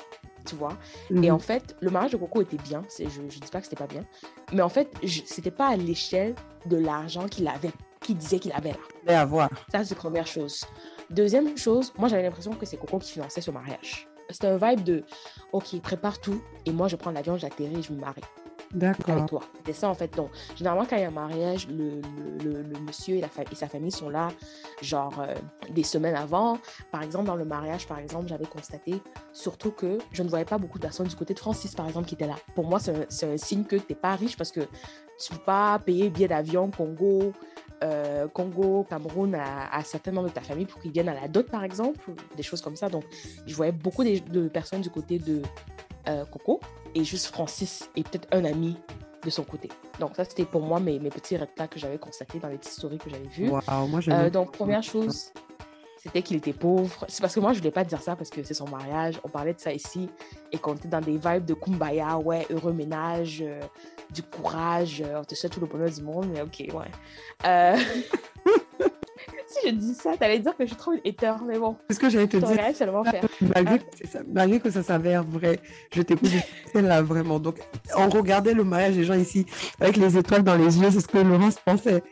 Tu vois Et Mhm. en fait, le mariage de Coco était bien. c'est- Je ne dis pas que c'était pas bien. Mais en fait, c'était pas à l'échelle de l'argent qu'il avait, qu'il disait qu'il avait là. Devait avoir. Ça, c'est la première chose. Deuxième chose, moi, j'avais l'impression que c'est Coco qui finançait ce mariage. C'était un vibe de OK, prépare tout et moi, je prends l'avion, j'atterris et je me marie D'accord. toi. C'était ça en fait. Donc, généralement, quand il y a un mariage, le, le, monsieur et, sa famille sont là, genre euh, des semaines avant. Par exemple, dans le mariage, par exemple, j'avais constaté surtout que je ne voyais pas beaucoup de personnes du côté de Francis, par exemple, qui étaient là. Pour moi, c'est un, c'est un signe que tu n'es pas riche parce que tu ne peux pas payer billet d'avion Congo. euh, Congo, Cameroun à, à certains membres de ta famille pour qu'ils viennent à la dot, par exemple, des choses comme ça. Donc, je voyais beaucoup de, de personnes du côté de euh, Coco et juste Francis et peut-être un ami de son côté. Donc ça, c'était pour moi mes, mes petits red flags que j'avais constatés dans les petites stories que j'avais vues. Moi Euh, donc première chose, c'était qu'il était pauvre. C'est parce que moi, je voulais pas dire ça parce que c'est son mariage. On parlait de ça ici et qu'on était dans des vibes de kumbaya, ouais, heureux ménage, euh, du courage, euh, on te souhaite tout le bonheur du monde, mais ok, ouais. Je dis ça, t'allais dire que je suis trop une hater, mais bon, C'est ce que j'allais te dire. seulement faire. Malgré, que ça- malgré que ça s'avère vrai, je t'écoute là vraiment. Donc, on regardait le mariage des gens ici avec les étoiles dans les yeux, c'est ce que Laurence pensait.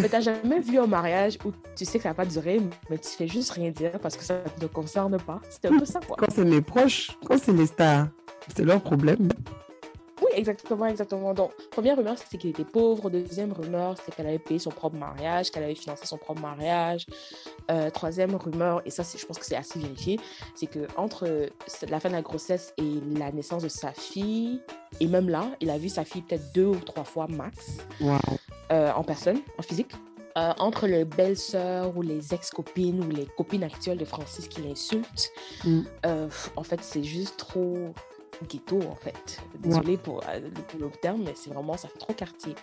Mais t'as jamais vu un mariage où tu sais que ça va pas durer, mais tu fais juste rien dire parce que ça ne te concerne pas. C'était un peu ça, quoi. Quand c'est mes proches, quand c'est les stars, c'est leur problème. Oui, exactement, exactement. Donc, première rumeur, c'était qu'il était pauvre. Deuxième rumeur, c'était qu'elle avait payé son propre mariage, qu'elle avait financé son propre mariage. Euh, troisième rumeur, et ça, c'est- je pense que c'est assez vérifié, c'est que entre euh, la fin de la grossesse et la naissance de sa fille, et même là, il a vu sa fille peut-être deux ou trois fois max. Euh, en personne, en physique. Euh, entre les belles-sœurs ou les ex-copines ou les copines actuelles de Francis qui l'insultent, Mm. en fait, c'est juste trop ghetto, en fait. Désolée pour, euh, pour le terme, mais c'est vraiment, ça fait trop quartier.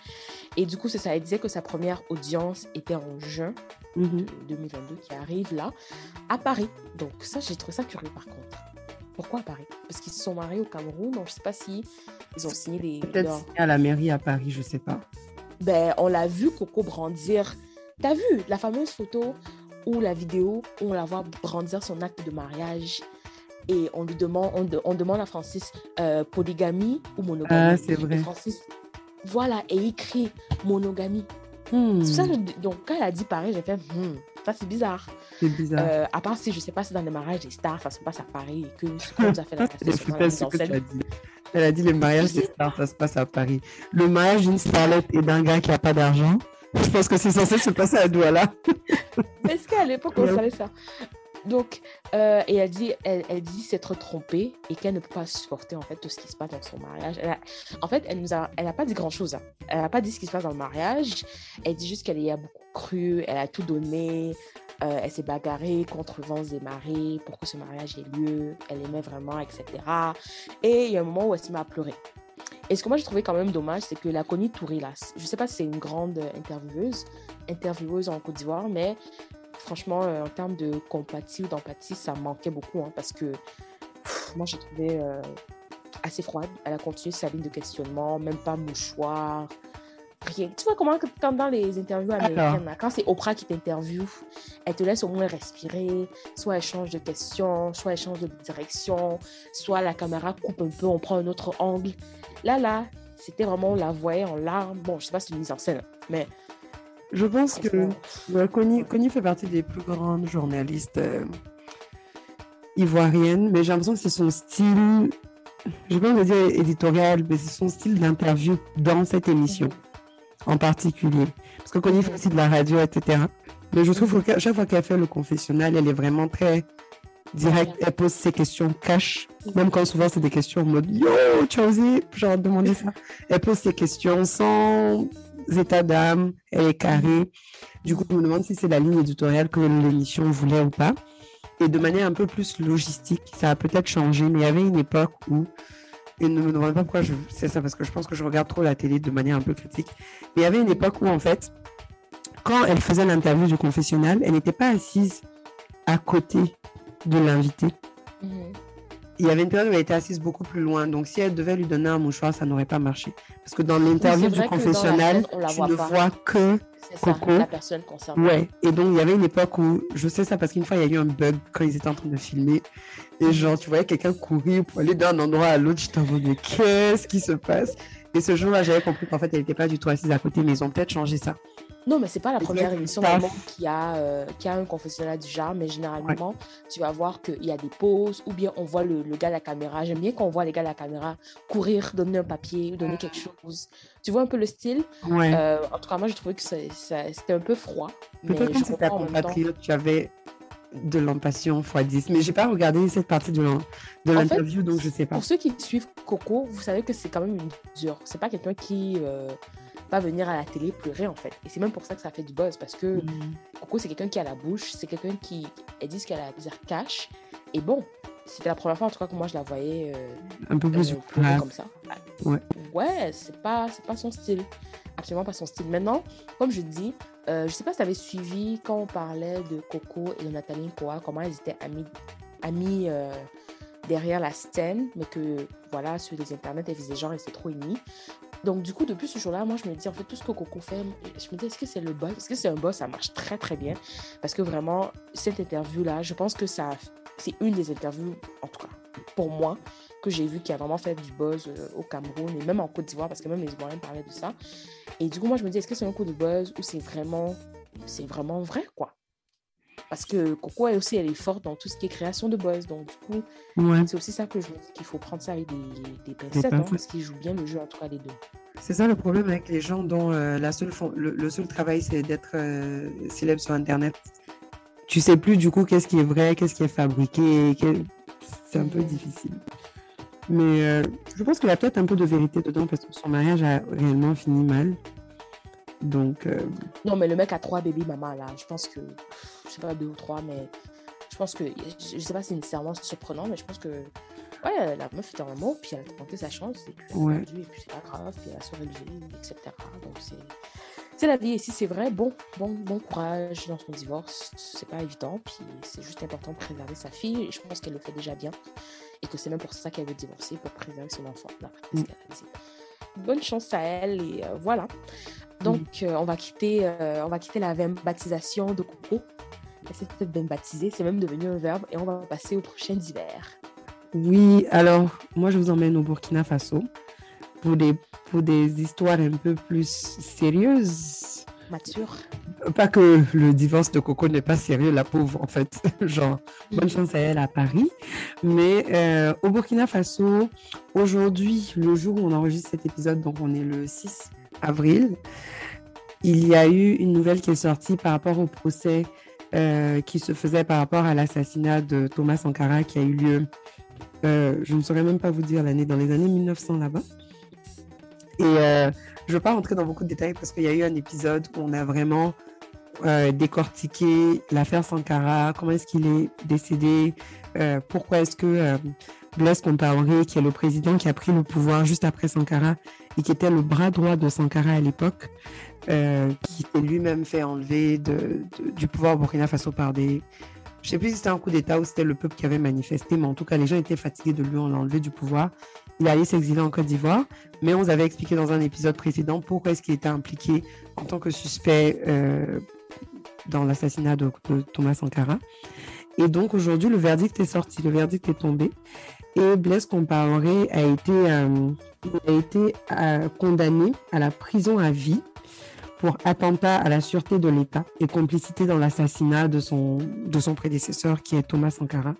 Et du coup, c'est ça. Elle disait que sa première audience était en juin Mhm. 2022, qui arrive là, à Paris. Donc ça, j'ai trouvé ça curieux, par contre. Pourquoi à Paris? Parce qu'ils se sont mariés au Cameroun, donc je sais pas si ils ont signé les... Peut-être signé à la mairie à Paris, je sais pas. ben, on l'a vu Coco brandir. T'as vu la fameuse photo ou la vidéo où on la voit brandir son acte de mariage? Et on lui demande, on, de- on demande à Francis euh, polygamie ou monogamie. Ah, c'est vrai. Et Francis, voilà, et il crie monogamie. Hmm, ça, donc quand elle a dit pareil, j'ai fait, Hmm, ça c'est bizarre. c'est bizarre. Euh, à part si je sais pas si dans les mariages des stars, ça se passe à Paris et que ce qu'on nous a fait la dit. Elle a dit les mariages des stars, ça se passe à Paris. Le mariage d'une starlette et d'un gars qui a pas d'argent, je pense que c'est censé se passer à Douala. Est-ce qu'à l'époque on savait ça? Donc, euh, et elle dit, elle, dit s'être trompée et qu'elle ne peut pas supporter en fait tout ce qui se passe dans son mariage. En fait, elle nous a, elle n'a pas dit grand chose. Elle n'a pas dit ce qui se passe dans le mariage. Elle dit juste qu'elle y a beaucoup cru, elle a tout donné. euh, elle s'est bagarrée contre vents et marées pour que ce mariage ait lieu. Elle aimait vraiment, etc. Et il y a un moment où elle s'est mise à pleurer. Et ce que moi j'ai trouvé quand même dommage, c'est que la Connie Touré, là, je sais pas si c'est une grande intervieweuse, intervieweuse en Côte d'Ivoire, mais franchement, euh, en termes de compatie ou d'empathie, ça manquait beaucoup hein, parce que pff, moi j'ai trouvé euh, assez froide. Elle a continué sa ligne de questionnement, même pas mouchoir, rien. Tu vois comment, quand dans les interviews américaines, là, quand c'est Oprah qui t'interviewe, elle te laisse au moins respirer, soit elle change de question, soit elle change de direction, soit la caméra coupe un peu, on prend un autre angle. Là, là, c'était vraiment, on la voyait en larmes. Bon, je sais pas si c'est une mise en scène, mais Je pense que franchement, ouais, Connie, Connie fait partie des plus grandes journalistes euh, ivoiriennes, mais j'ai l'impression que c'est son style, je vais pas dire éditorial, mais c'est son style d'interview dans cette émission en particulier. Parce que Connie fait aussi de la radio, etc. Mais je trouve que chaque fois qu'elle fait le confessionnal, elle est vraiment très directe. Elle pose ses questions cash, même quand souvent c'est des questions en mode Yo, tu as osé genre demander ça. Elle pose ses questions sans état d'âme, elle est carrée. Du coup, je me demande si c'est la ligne éditoriale que l'émission voulait ou pas. Et de manière un peu plus logistique, ça a peut-être changé, mais il y avait une époque où, et ne me demandez pas pourquoi je sais ça, parce que je pense que je regarde trop la télé de manière un peu critique, mais il y avait une époque où, en fait, quand elle faisait l'interview du confessionnal, elle n'était pas assise à côté de l'invité. mhm. Il y avait une période où elle était assise beaucoup plus loin, donc si elle devait lui donner un mouchoir, ça n'aurait pas marché. Parce que dans l'interview du confessionnal, scène, tu voit ne pas. vois que ça, Coco. la personne concernée. Ouais, et donc il y avait une époque où, je sais ça parce qu'une fois il y a eu un bug quand ils étaient en train de filmer, et genre tu voyais quelqu'un courir pour aller d'un endroit à l'autre, j'étais en mode mais qu'est-ce qui se passe? Et ce jour-là j'avais compris qu'en fait elle n'était pas du tout assise à côté, mais ils ont peut-être changé ça. Non, mais c'est pas la première émission ça- vraiment qui a, euh, qui a un confessionnal du genre, mais généralement, tu vas voir qu'il y a des pauses ou bien on voit le, le gars à la caméra. J'aime bien qu'on voit les gars à la caméra courir, donner un papier ou donner quelque chose. Tu vois un peu le style? Ouais. Euh, En tout cas, moi, j'ai trouvé que c'était un peu froid. Mais Peut-être que temps. compatriote, tu avais de l'empathion x 10, mais j'ai pas regardé cette partie de l'interview, donc je sais pas. Pour ceux qui suivent Coco, vous savez que c'est quand même une dure. C'est pas quelqu'un qui euh, va venir à la télé pleurer en fait. Et c'est même pour ça que ça fait du buzz parce que Mm. Coco, c'est quelqu'un qui a la bouche, c'est quelqu'un qui. Elle dit ce qu'elle a à dire cash. Et bon, c'était la première fois en tout cas que moi je la voyais euh, Un peu plus euh, comme ça. Ouais. Ouais, c'est pas, c'est pas son style. Absolument pas son style. Maintenant, comme je dis, euh, je sais pas si tu avais suivi quand on parlait de Coco et de Nathalie Koa, comment elles étaient amies, amies euh, derrière la scène, mais que voilà, sur les internets, elles faisaient genre, elles étaient trop ennemies. Donc, du coup, depuis ce jour-là, moi, je me dis, en fait, tout ce que Coco fait, je me dis, est-ce que c'est le boss Est-ce que c'est un boss? Ça marche très, très bien. Parce que vraiment, cette interview-là, je pense que ça, c'est une des interviews, en tout cas, pour moi, que j'ai vu qui a vraiment fait du buzz euh, au Cameroun et même en Côte d'Ivoire, parce que même les Ivoiriens parlaient de ça. Et du coup, moi, je me dis, est-ce que c'est un coup de buzz ou c'est vraiment, c'est vraiment vrai, quoi? Parce que Coco, elle aussi, elle est forte dans tout ce qui est création de buzz. Donc, du coup, Ouais, c'est aussi ça que je me dis qu'il faut prendre ça avec des, des pincettes, hein, pincettes. parce qu'ils jouent bien le jeu, en tout cas, les deux. c'est ça le problème avec les gens dont euh, la seule le, le seul travail c'est d'être euh, célèbre sur Internet. Tu sais plus du coup qu'est-ce qui est vrai, qu'est-ce qui est fabriqué, c'est un peu Mhm. difficile. Mais euh, je pense qu'il y a peut-être un peu de vérité dedans parce que son mariage a réellement fini mal. Donc, euh, Non, mais le mec a trois bébés maman, là. Je pense que, je sais pas, deux ou trois, mais je pense que, je sais pas si c'est nécessairement surprenant, mais je pense que, ouais, la meuf était en amour, puis elle a tenté sa chance, et puis elle a perdu, et puis c'est pas grave, puis elle a surélevé, etc. Donc c'est. C'est la vie, et si c'est vrai, bon, bon, bon courage dans son divorce. C'est pas évident, puis c'est juste important de préserver sa fille, et je pense qu'elle le fait déjà bien, et que c'est même pour ça qu'elle veut divorcer, pour préserver son enfant, Mm. Bonne chance à elle, et euh, voilà. Donc, euh, on, va quitter, euh, on va quitter la baptisation de Coco. S'est peut-être bien baptisée, c'est même devenu un verbe. Et on va passer au prochain hiver. oui, alors moi je vous emmène au Burkina Faso pour des, pour des histoires un peu plus sérieuses. Mature. Pas que le divorce de Coco n'est pas sérieux, la pauvre, en fait. Genre, bonne chance à elle à Paris. Mais euh, au Burkina Faso, aujourd'hui, le jour où on enregistre cet épisode, donc on est le 6 avril, il y a eu une nouvelle qui est sortie par rapport au procès euh, qui se faisait par rapport à l'assassinat de Thomas Sankara qui a eu lieu, euh, je ne saurais même pas vous dire l'année, dans les années 1900 là-bas. Et euh, je ne veux pas rentrer dans beaucoup de détails parce qu'il y a eu un épisode où on a vraiment décortiqué l'affaire Sankara, comment est-ce qu'il est décédé, pourquoi est-ce que Blaise Compaoré, qui est le président qui a pris le pouvoir juste après Sankara et qui était le bras droit de Sankara à l'époque, euh, qui s'est lui-même fait enlever du pouvoir au Burkina Faso par des... Je ne sais plus si c'était un coup d'État ou c'était le peuple qui avait manifesté, mais en tout cas, les gens étaient fatigués de lui, on l'a enlevé du pouvoir. Il allé s'exiler en Côte d'Ivoire, mais on vous avait expliqué dans un épisode précédent pourquoi est-ce qu'il était impliqué en tant que suspect euh, dans l'assassinat de, Thomas Sankara. Et donc aujourd'hui, le verdict est sorti, le verdict est tombé. Et Blaise Compaoré a été, euh, a été euh, condamné à la prison à vie pour attentat à la sûreté de l'État et complicité dans l'assassinat de son, de son prédécesseur qui est Thomas Sankara.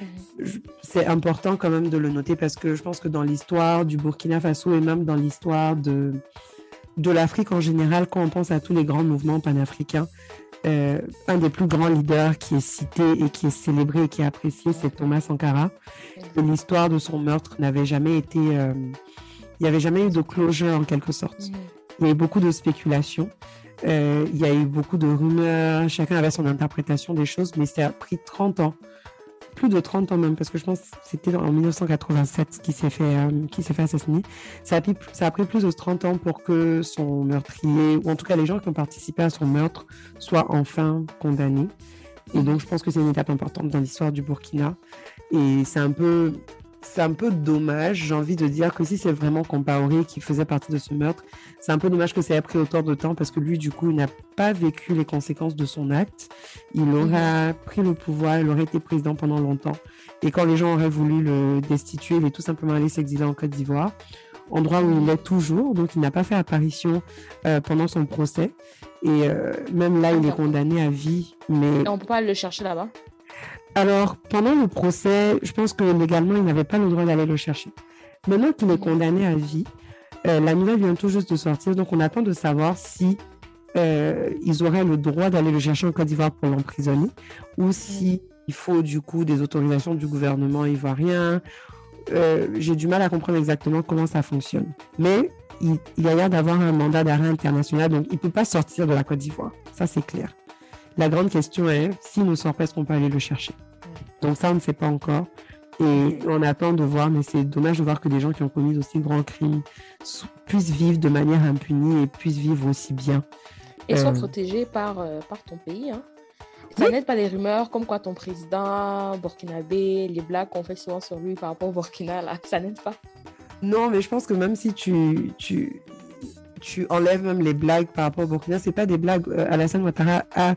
Mhm. C'est important quand même de le noter parce que je pense que dans l'histoire du Burkina Faso et même dans l'histoire de, de l'Afrique en général, quand on pense à tous les grands mouvements panafricains, euh, un des plus grands leaders qui est cité et qui est célébré et qui est apprécié, c'est Thomas Sankara. L'histoire de son meurtre n'avait jamais été... Euh, il n'y avait jamais eu de closure en quelque sorte. Il y a eu beaucoup de spéculations. Euh, il y a eu beaucoup de rumeurs. Chacun avait son interprétation des choses, mais ça a pris 30 ans plus de 30 ans même, parce que je pense que c'était en 1987 qui s'est fait, euh, fait assassiner. Ça a, pris, ça a pris plus de 30 ans pour que son meurtrier, ou en tout cas les gens qui ont participé à son meurtre, soient enfin condamnés. Et donc je pense que c'est une étape importante dans l'histoire du Burkina. Et c'est un peu c'est un peu dommage, j'ai envie de dire que si c'est vraiment Compaoré qui faisait partie de ce meurtre, c'est un peu dommage que ça ait pris autant de temps parce que lui, du coup, il n'a pas vécu les conséquences de son acte. Il mhm. aurait pris le pouvoir, il aurait été président pendant longtemps. Et quand les gens auraient voulu le destituer, il est tout simplement allé s'exiler en Côte d'Ivoire, endroit où il est toujours. Donc, il n'a pas fait apparition euh, pendant son procès. Et euh, même là, il est condamné à vie. Mais... Et on peut pas le chercher là-bas? Alors, pendant le procès, je pense que légalement, il n'avait pas le droit d'aller le chercher. Maintenant qu'il est condamné à vie, euh, la nouvelle vient tout juste de sortir, donc on attend de savoir si euh, ils auraient le droit d'aller le chercher en Côte d'Ivoire pour l'emprisonner, ou si il faut du coup des autorisations du gouvernement ivoirien. Euh, j'ai du mal à comprendre exactement comment ça fonctionne. Mais il, il a l'air d'avoir un mandat d'arrêt international, donc il ne peut pas sortir de la Côte d'Ivoire. Ça, c'est clair. La grande question est, s'il ne sort pas, est-ce qu'on peut aller le chercher Donc ça, on ne sait pas encore. Et on attend de voir, mais c'est dommage de voir que des gens qui ont commis aussi grands crimes puissent vivre de manière impunie et puissent vivre aussi bien. Et soient euh, protégés par, euh, par ton pays. Hein. Ça n'aide pas les rumeurs comme quoi ton président burkinabé, les blagues qu'on fait souvent sur lui par rapport au Burkina, là, ça n'aide pas. Non, mais je pense que même si tu, tu, tu enlèves même les blagues par rapport au Burkina, c'est pas des blagues. Euh, Alassane Ouattara a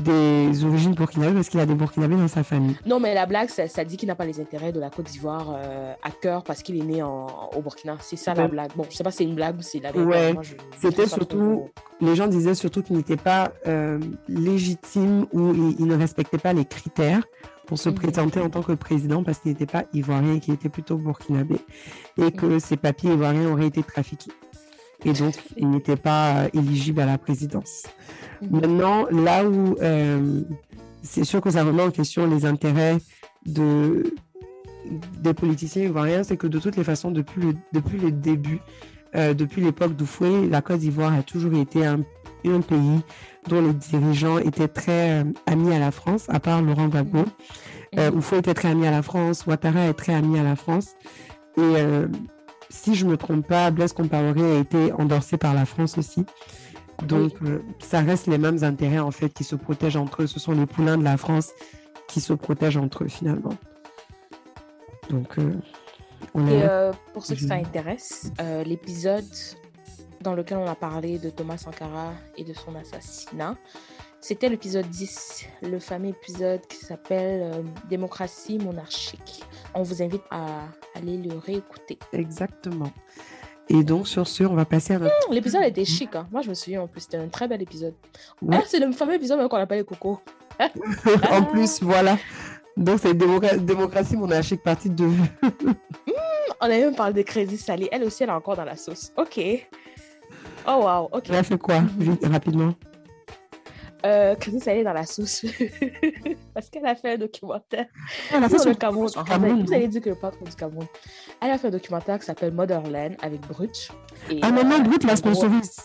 des origines burkinabées parce qu'il a des burkinabés dans sa famille. Non, mais la blague, ça, dit qu'il n'a pas les intérêts de la Côte d'Ivoire euh, à cœur parce qu'il est né au Burkina. C'est ça la blague. Bon, je sais pas si c'est une blague ou c'est la vérité. Ouais, c'était surtout, les gens disaient surtout qu'il n'était pas euh, légitime ou il, ne respectait pas les critères pour se mhm. présenter en tant que président parce qu'il n'était pas ivoirien et qu'il était plutôt burkinabé et que mhm. ses papiers ivoiriens auraient été trafiqués. Et donc, il n'était pas euh, éligible à la présidence. Maintenant, là où euh, c'est sûr que ça remet en question les intérêts de, des politiciens ivoiriens, c'est que de toutes les façons, depuis le, depuis le début, euh, depuis l'époque d'Oufoué, la Côte d'Ivoire a toujours été un, un, pays dont les dirigeants étaient très euh, amis à la France, à part Laurent Gbagbo. Euh, Oufoué était très ami à la France, Ouattara est très ami à la France. Et si je ne me trompe pas, Blaise Compaoré a été endorsé par la France aussi. Donc, euh, ça reste les mêmes intérêts, en fait, qui se protègent entre eux. Ce sont les poulains de la France qui se protègent entre eux, finalement. Donc, euh, on Et euh, pour ceux que ça intéresse, l'épisode dans lequel on a parlé de Thomas Sankara et de son assassinat, c'était l'épisode 10, le fameux épisode qui s'appelle Démocratie monarchique. On vous invite à aller le réécouter. Exactement. Et donc, sur ce, on va passer à notre... Mmh, l'épisode était chic. Hein. Moi, je me souviens en plus. C'était un très bel épisode. Ah, c'est le fameux épisode qu'on appelle Coco. en plus, voilà. Donc, c'est démocratie, mon chic partie de mmh, on a même parlé de Crédit Salé. Elle aussi, elle est encore dans la sauce. OK. Oh, wow. OK. Elle a fait quoi, mmh. rapidement Euh, Christine Salé est dans la sauce. Parce qu'elle a fait un documentaire Elle a fait sur le Cameroun. Cameroun, Vous allez dire que le patron du Cameroun. Elle a fait un documentaire qui s'appelle Motherland avec Brut. Et, Ah, maman, euh, Brut la sponsorise.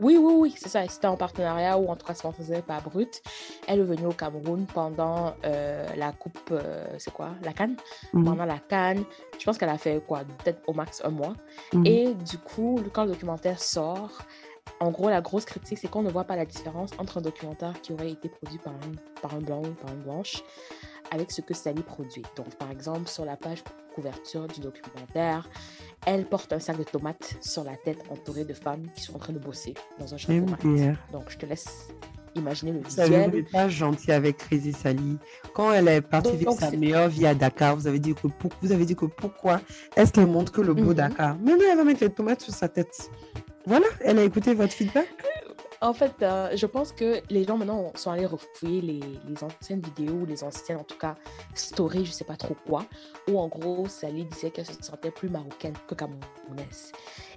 Oui, oui, oui, c'est ça. C'était en partenariat ou en tout cas sponsorisé par Brut. Elle est venue au Cameroun pendant euh, la coupe, euh, c'est quoi? La Cannes? Mhm, Pendant la Cannes. Je pense qu'elle a fait quoi? Peut-être au max un mois. mhm. Et du coup, quand le documentaire sort, en gros, la grosse critique, c'est qu'on ne voit pas la différence entre un documentaire qui aurait été produit par un, par un blanc ou par une blanche avec ce que Sally produit. Donc, par exemple, sur la page couverture du documentaire, elle porte un sac de tomates sur la tête entourée de femmes qui sont en train de bosser dans un champ de. Donc, je te laisse imaginer le Vous vous visuel. n'êtes pas gentil avec Crazy Sally. Quand elle est partie Donc, vivre donc, sa meilleure vie à Dakar, vous avez dit que, pour- vous avez dit que pourquoi est-ce qu'elle montre que le beau Mhm. Dakar? Maintenant, elle va mettre les tomates sur sa tête. Voilà, elle a écouté votre feedback. En fait, euh, je pense que les gens maintenant sont allés refouiller les, anciennes vidéos, les anciennes, en tout cas, stories, je sais pas trop quoi, où en gros, Sally disait qu'elle se sentait plus marocaine que camerounaise.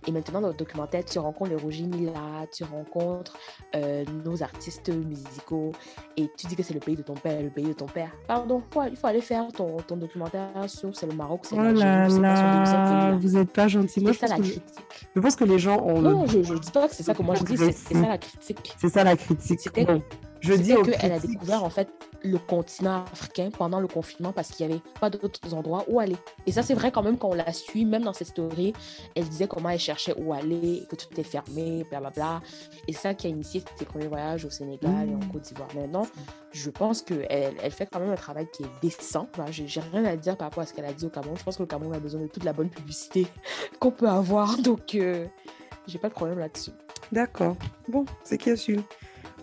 Et maintenant, dans le documentaire, tu rencontres les Roger Mila, tu rencontres euh, nos artistes musicaux, et tu dis que c'est le pays de ton père, le pays de ton père. Pardon, il faut aller faire ton, ton documentaire sur c'est le Maroc, c'est Oh l'Algérie, là vous n'êtes pas gentil. Moi, C'est ça la que, critique. je pense que les gens ont le- Non, je ne dis pas que c'est ça que moi je dis, c'est c'est ça la critique. C'est ça la critique. C'était- Bon, je dis aux qu'elle a découvert en fait le continent africain pendant le confinement parce qu'il n'y avait pas d'autres endroits où aller. Et ça, c'est vrai quand même quand on la suit, même dans ses stories, elle disait comment elle cherchait où aller, que tout était fermé, blablabla. Et ça qui a initié ses premiers voyages au Sénégal et en Mm. Côte d'Ivoire. Maintenant, je pense qu'elle elle fait quand même un travail qui est décent. Enfin, j'ai rien à dire par rapport à ce qu'elle a dit au Cameroun. Je pense que le Cameroun a besoin de toute la bonne publicité qu'on peut avoir. Donc, euh, j'ai pas de problème là-dessus. D'accord. Bon, c'est qu'il y a su.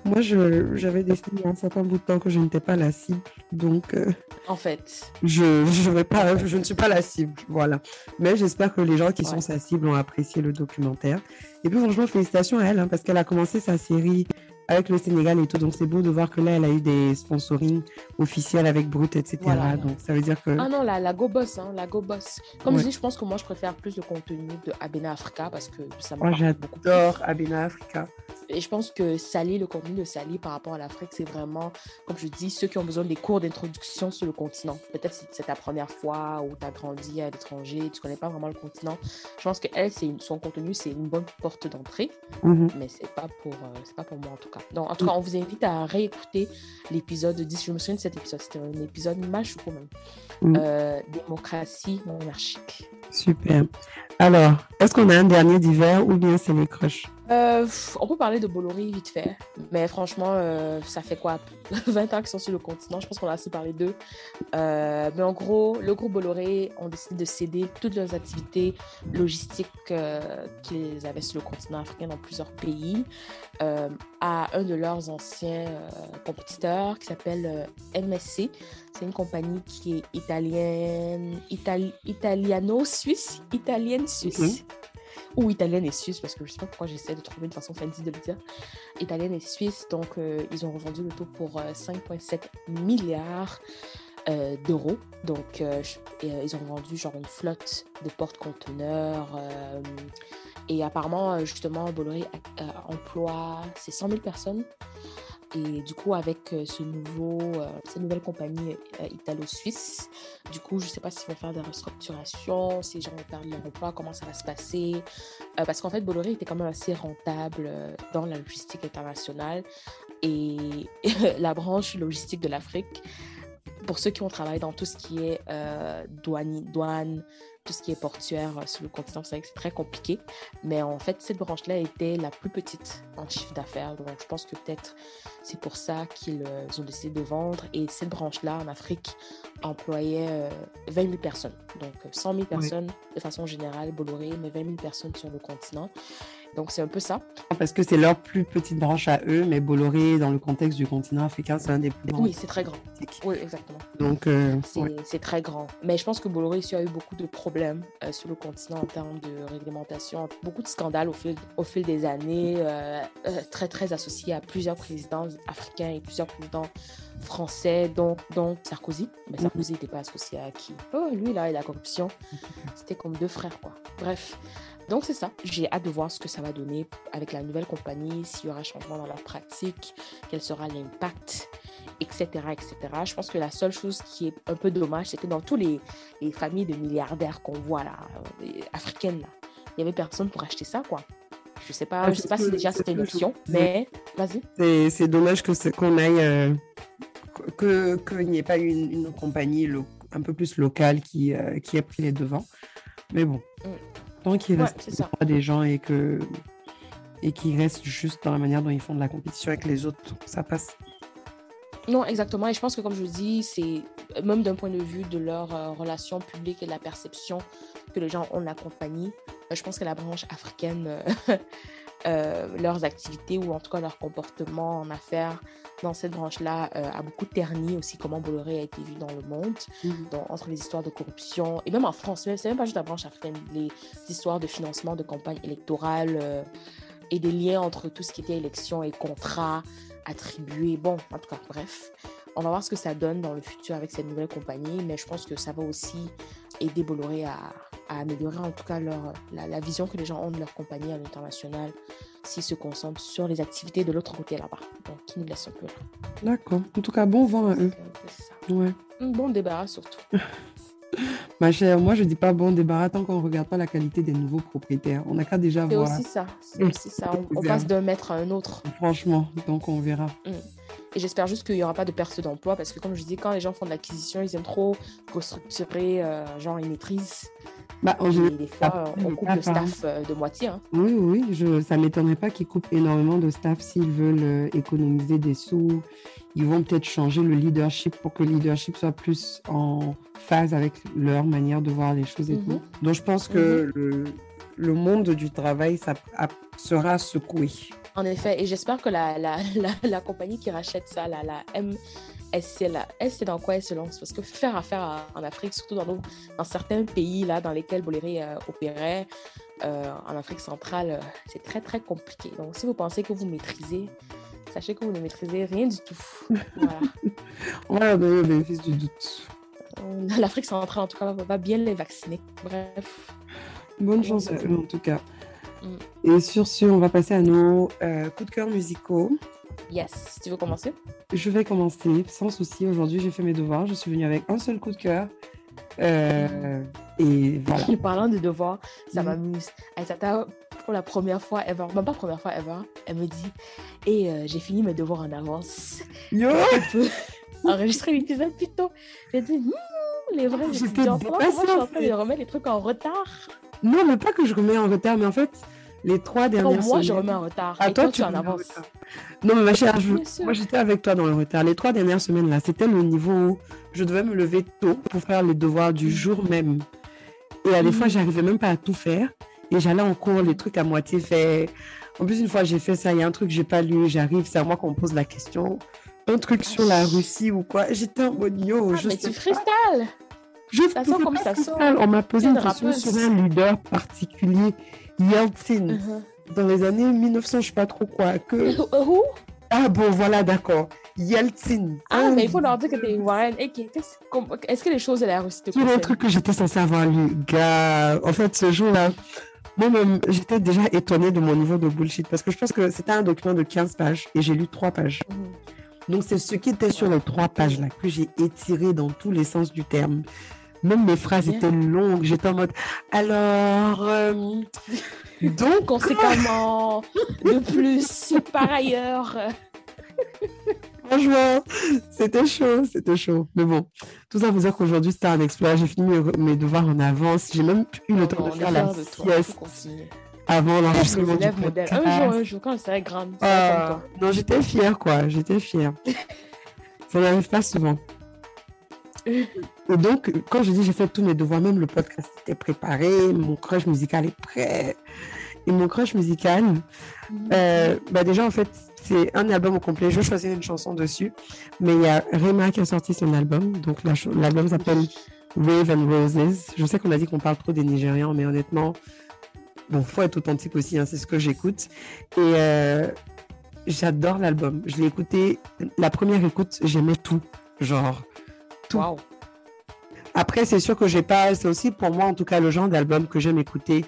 Moi, j'avais décidé il y a un certain bout de temps que je n'étais pas la cible. Donc, euh, En fait, je, je, vais pas, je ne suis pas la cible. Voilà. Mais j'espère que les gens qui sont sa cible ont apprécié le documentaire. Et puis, franchement, félicitations à elle, hein, parce qu'elle a commencé sa série avec le Sénégal et tout. Donc, c'est beau de voir que là, elle a eu des sponsorings officiels avec Brut, etc. Voilà. Donc, ça veut dire que. Ah non, la, la Go Boss, hein, la Go Boss. Comme Ouais. je dis, je pense que moi, je préfère plus le contenu de Abena Africa parce que ça me Moi, plus. j'adore Abena Africa. Et je pense que Sally, le contenu de Sally par rapport à l'Afrique, c'est vraiment, comme je dis, ceux qui ont besoin des cours d'introduction sur le continent. Peut-être si c'est ta première fois ou tu as grandi à l'étranger, tu connais pas vraiment le continent. Je pense que elle, c'est une- son contenu, c'est une bonne porte d'entrée, Mhm. mais c'est pas pour, euh, c'est pas pour moi en tout cas. Donc, en tout cas, on vous invite à réécouter l'épisode 10. Je me souviens de cet épisode, c'était un épisode Machouko même? Mhm. Euh, démocratie monarchique. Super. Alors, est-ce qu'on a un dernier d'hiver ou bien c'est les crushs Euh, on peut parler de Bolloré vite fait, mais franchement, euh, ça fait quoi? 20 ans qu'ils sont sur le continent, je pense qu'on a assez parlé d'eux. Euh, mais en gros, le groupe Bolloré ont décidé de céder toutes leurs activités logistiques qu'ils avaient sur le continent africain dans plusieurs pays à un de leurs anciens compétiteurs qui s'appelle MSC. C'est une compagnie qui est italienne, itali- italiano-suisse, italienne-suisse. Ou italienne et suisse, parce que je sais pas pourquoi j'essaie de trouver une façon fancy de le dire. Italienne et suisse, donc euh, ils ont revendu le tout pour euh, 5,7 milliards euh, d'euros. Donc euh, euh, ils ont vendu genre une flotte de porte-conteneurs. euh, et apparemment, euh, justement, Bolloré euh, emploie ces 100 000 personnes. Et du coup, avec euh, ce nouveau, euh, cette nouvelle compagnie euh, italo-suisse, du coup, je ne sais pas s'ils vont faire des restructurations, si les gens perdre leur emploi, comment ça va se passer. Parce qu'en fait, Bolloré était quand même assez rentable dans la logistique internationale. Et la branche logistique de l'Afrique, pour ceux qui ont travaillé dans tout ce qui est douane, douane, tout ce qui est portuaire euh, sur le continent, c'est vrai que c'est très compliqué. Mais en fait, cette branche-là était la plus petite en chiffre d'affaires. Donc, je pense que peut-être c'est pour ça qu'ils euh, ont décidé de vendre. Et cette branche-là, en Afrique, employait euh, 20 000 personnes. Donc, euh, 100 000 personnes de façon générale, Bolloré, mais 20 000 personnes sur le continent. Donc, c'est un peu ça. Parce que c'est leur plus petite branche à eux, mais Bolloré, dans le contexte du continent africain, c'est un des plus grands. Oui, c'est très grand. Oui, exactement. Donc, euh, C'est ouais. très grand. Mais je pense que Bolloré ici a eu beaucoup de problèmes euh, sur le continent en termes de réglementation. Beaucoup de scandales au fil, au fil des années, euh, très, très associés à plusieurs présidents africains et plusieurs présidents français, dont, dont Sarkozy. Mais Sarkozy n'était pas associé à qui Oh, lui, là, et la corruption. C'était comme deux frères, quoi. Bref. Donc c'est ça. J'ai hâte de voir ce que ça va donner avec la nouvelle compagnie, s'il y aura changement dans la pratique, quel sera l'impact, etc., etc. Je pense que la seule chose qui est un peu dommage, c'est que dans tous les, les familles de milliardaires qu'on voit là, euh, africaines là, il y avait personne pour acheter ça quoi. Je sais pas, je sais pas si déjà c'était une option, mais vas-y. C'est dommage que qu'on aille euh, que qu'il n'y ait pas une, une compagnie un peu plus locale qui euh, qui a pris les devants. Mais bon, mm. Tant qu'il reste pas des gens et que et qu'ils restent juste dans la manière dont ils font de la compétition avec les autres, ça passe. Non, exactement. Et je pense que, comme je dis, c'est même d'un point de vue de leur euh, relation publique et de la perception que les gens ont de la compagnie, euh, je pense que la branche africaine, euh, leurs activités ou en tout cas leur comportement en affaires dans cette branche-là a beaucoup terni aussi comment Bolloré a été vu dans le monde, mhm. entre les histoires de corruption et même en France, c'est même pas juste la branche africaine, les histoires de financement de campagne électorale et des liens entre tout ce qui était élection et contrat attribué. Bon, en tout cas, bref. On va voir ce que ça donne dans le futur avec cette nouvelle compagnie, mais je pense que ça va aussi aider Bolloré à, améliorer en tout cas leur, la, vision que les gens ont de leur compagnie à l'international s'ils se concentrent sur les activités de l'autre côté là-bas. Donc, qui nous laisse un peu là. D'accord. En tout cas, bon vent à eux. Ouais. Un bon débarras surtout. Ma chère, moi je dis pas bon débarras tant qu'on regarde pas la qualité des nouveaux propriétaires. On n'a qu'à déjà voir. C'est aussi ça. C'est aussi ça. On, passe d'un maître à un autre. Franchement, donc on verra. Mm. Et j'espère juste qu'il n'y aura pas de perte d'emploi parce que comme je dis, quand les gens font de l'acquisition, ils aiment trop restructurer, euh, genre ils maîtrisent. Bah, général, des fois, on coupe le staff euh, de moitié. Hein. Oui, oui, je, ça ne m'étonnerait pas qu'ils coupent énormément de staff s'ils veulent euh, économiser des sous. Ils vont peut-être changer le leadership pour que le leadership soit plus en phase avec leur manière de voir les choses et tout. Mhm. Donc, je pense que mhm. le, monde du travail ça, sera secoué. En effet, et j'espère que la, la, la, compagnie qui rachète ça, la, la M elle sait dans quoi elle se lance? Parce que faire affaire en Afrique, surtout dans, dans certains pays là, dans lesquels Bolloré euh, opérait, euh, en Afrique centrale, euh, c'est très très compliqué. Donc si vous pensez que vous maîtrisez, sachez que vous ne maîtrisez rien du tout. Voilà. On va donner le bénéfice du doute. L'Afrique centrale, en tout cas, va bien les vacciner. Bref. Bonne chance à eux, en tout cas. Mm. Et sur ce, on va passer à nos coups de cœur musicaux. Yes, tu veux commencer? Je vais commencer, sans souci. Aujourd'hui, j'ai fait mes devoirs. Je suis venue avec un seul coup de cœur. Euh, et voilà. Parlant de devoirs, ça mm. m'amuse. Aïsata, pour la première fois ever, même pas première fois ever, elle me dit Et euh, j'ai fini mes devoirs en avance. Yo enregistrer l'épisode plus tôt. J'ai dit hmm, Les vrais étudiants, moi je suis en train de remettre les trucs en retard Non, mais pas que je remets en retard, mais en fait, les trois dernières moi, je remets en retard. Ah, toi, tu en avance. Non, mais ma chère, moi, j'étais avec toi dans le retard. Les trois dernières semaines, là, c'était le niveau où je devais me lever tôt pour faire les devoirs du jour même. Et à des fois, mhm. j'arrivais même pas à tout faire. Et j'allais en cours, les trucs à moitié faits. En plus, une fois, j'ai fait ça. Il y a un truc que j'ai pas lu. J'arrive, c'est à moi qu'on me pose la question. Un truc sur la Russie ou quoi. J'étais en mode yo. Ah, mais tu freestyle. Je ça sent comme ça On m'a posé une question sur un leader particulier. Yeltsin. Uh-huh. Dans les années 1900, je sais pas trop quoi. Que... Où ah bon, voilà, d'accord. Yeltsin. Ah, mais il faut leur dire que t'es Warren. Est-ce que les choses de la Russie te C'est un truc que j'étais censée avoir lu. Gars, en fait, ce jour-là, moi-même, j'étais déjà étonnée de mon niveau de bullshit parce que je pense que c'était un document de 15 pages et j'ai lu 3 pages. Mm-hmm. Donc, c'est ce qui était sur les 3 pages-là que j'ai étiré dans tous les sens du terme. Même mes phrases étaient longues. J'étais en mode, alors, euh, donc. Conséquemment, de plus, par ailleurs. Franchement, c'était chaud, c'était chaud. Mais bon, tout ça pour dire qu'aujourd'hui, c'était un exploit. J'ai fini mes, devoirs en avance. J'ai même eu le temps de faire la sieste avant l'enregistrement du podcast. Un jour, un jour, quand c'est grande. Ah, non, j'étais fière, quoi. J'étais fière. ça n'arrive pas souvent. Et donc, quand je dis j'ai fait tous mes devoirs, même le podcast était préparé, mon crush musical est prêt. Et mon crush musical, euh, bah déjà, en fait, c'est un album au complet. Je vais choisir une chanson dessus. Mais il y a Rema qui a sorti son album. Donc, l'album s'appelle Rave and Roses. Je sais qu'on a dit qu'on parle trop des Nigérians, mais honnêtement, bon, faut être authentique aussi. Hein, c'est ce que j'écoute. Et euh, j'adore l'album. Je l'ai écouté. La première écoute, j'aimais tout. Genre, après, c'est sûr que j'ai pas. C'est aussi pour moi, en tout cas, le genre d'album que j'aime écouter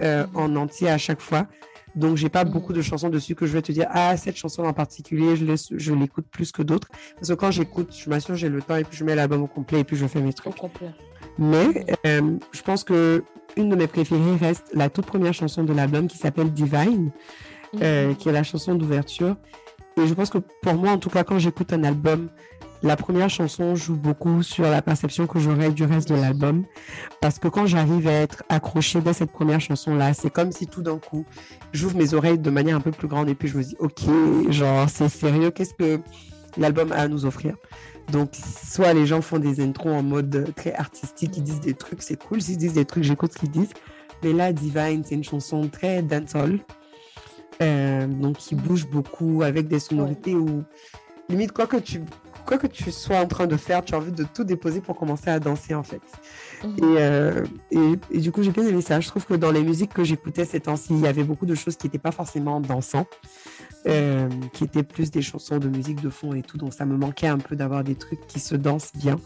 euh, en entier à chaque fois. Donc, j'ai pas beaucoup de chansons dessus que je vais te dire, ah, cette chanson en particulier, je l'écoute plus que d'autres. Parce que quand j'écoute, je m'assure, j'ai le temps et puis je mets l'album au complet et puis je fais mes Au trucs. complet. Mais euh, je pense que une de mes préférées reste la toute première chanson de l'album qui s'appelle Divine, euh, Mhm. qui est la chanson d'ouverture. Et je pense que pour moi, en tout cas, quand j'écoute un album, la première chanson joue beaucoup sur la perception que j'aurai du reste de l'album. Parce que quand j'arrive à être accrochée dès cette première chanson-là, c'est comme si tout d'un coup, j'ouvre mes oreilles de manière un peu plus grande et puis je me dis, OK, genre, c'est sérieux, qu'est-ce que l'album a à nous offrir? Donc, soit les gens font des intros en mode très artistique, ils disent des trucs, c'est cool. S'ils disent des trucs, j'écoute ce qu'ils disent. Mais là, Divine, c'est une chanson très dancehall. Euh, donc, qui bouge beaucoup avec des sonorités où, limite, quoi que, tu, quoi que tu sois en train de faire, tu as envie de tout déposer pour commencer à danser, en fait. Mhm. Et, euh, et, et du coup, j'ai bien aimé ça. Je trouve que dans les musiques que j'écoutais ces temps-ci, il y avait beaucoup de choses qui n'étaient pas forcément dansant, euh, qui étaient plus des chansons de musique de fond et tout. Donc, ça me manquait un peu d'avoir des trucs qui se dansent bien.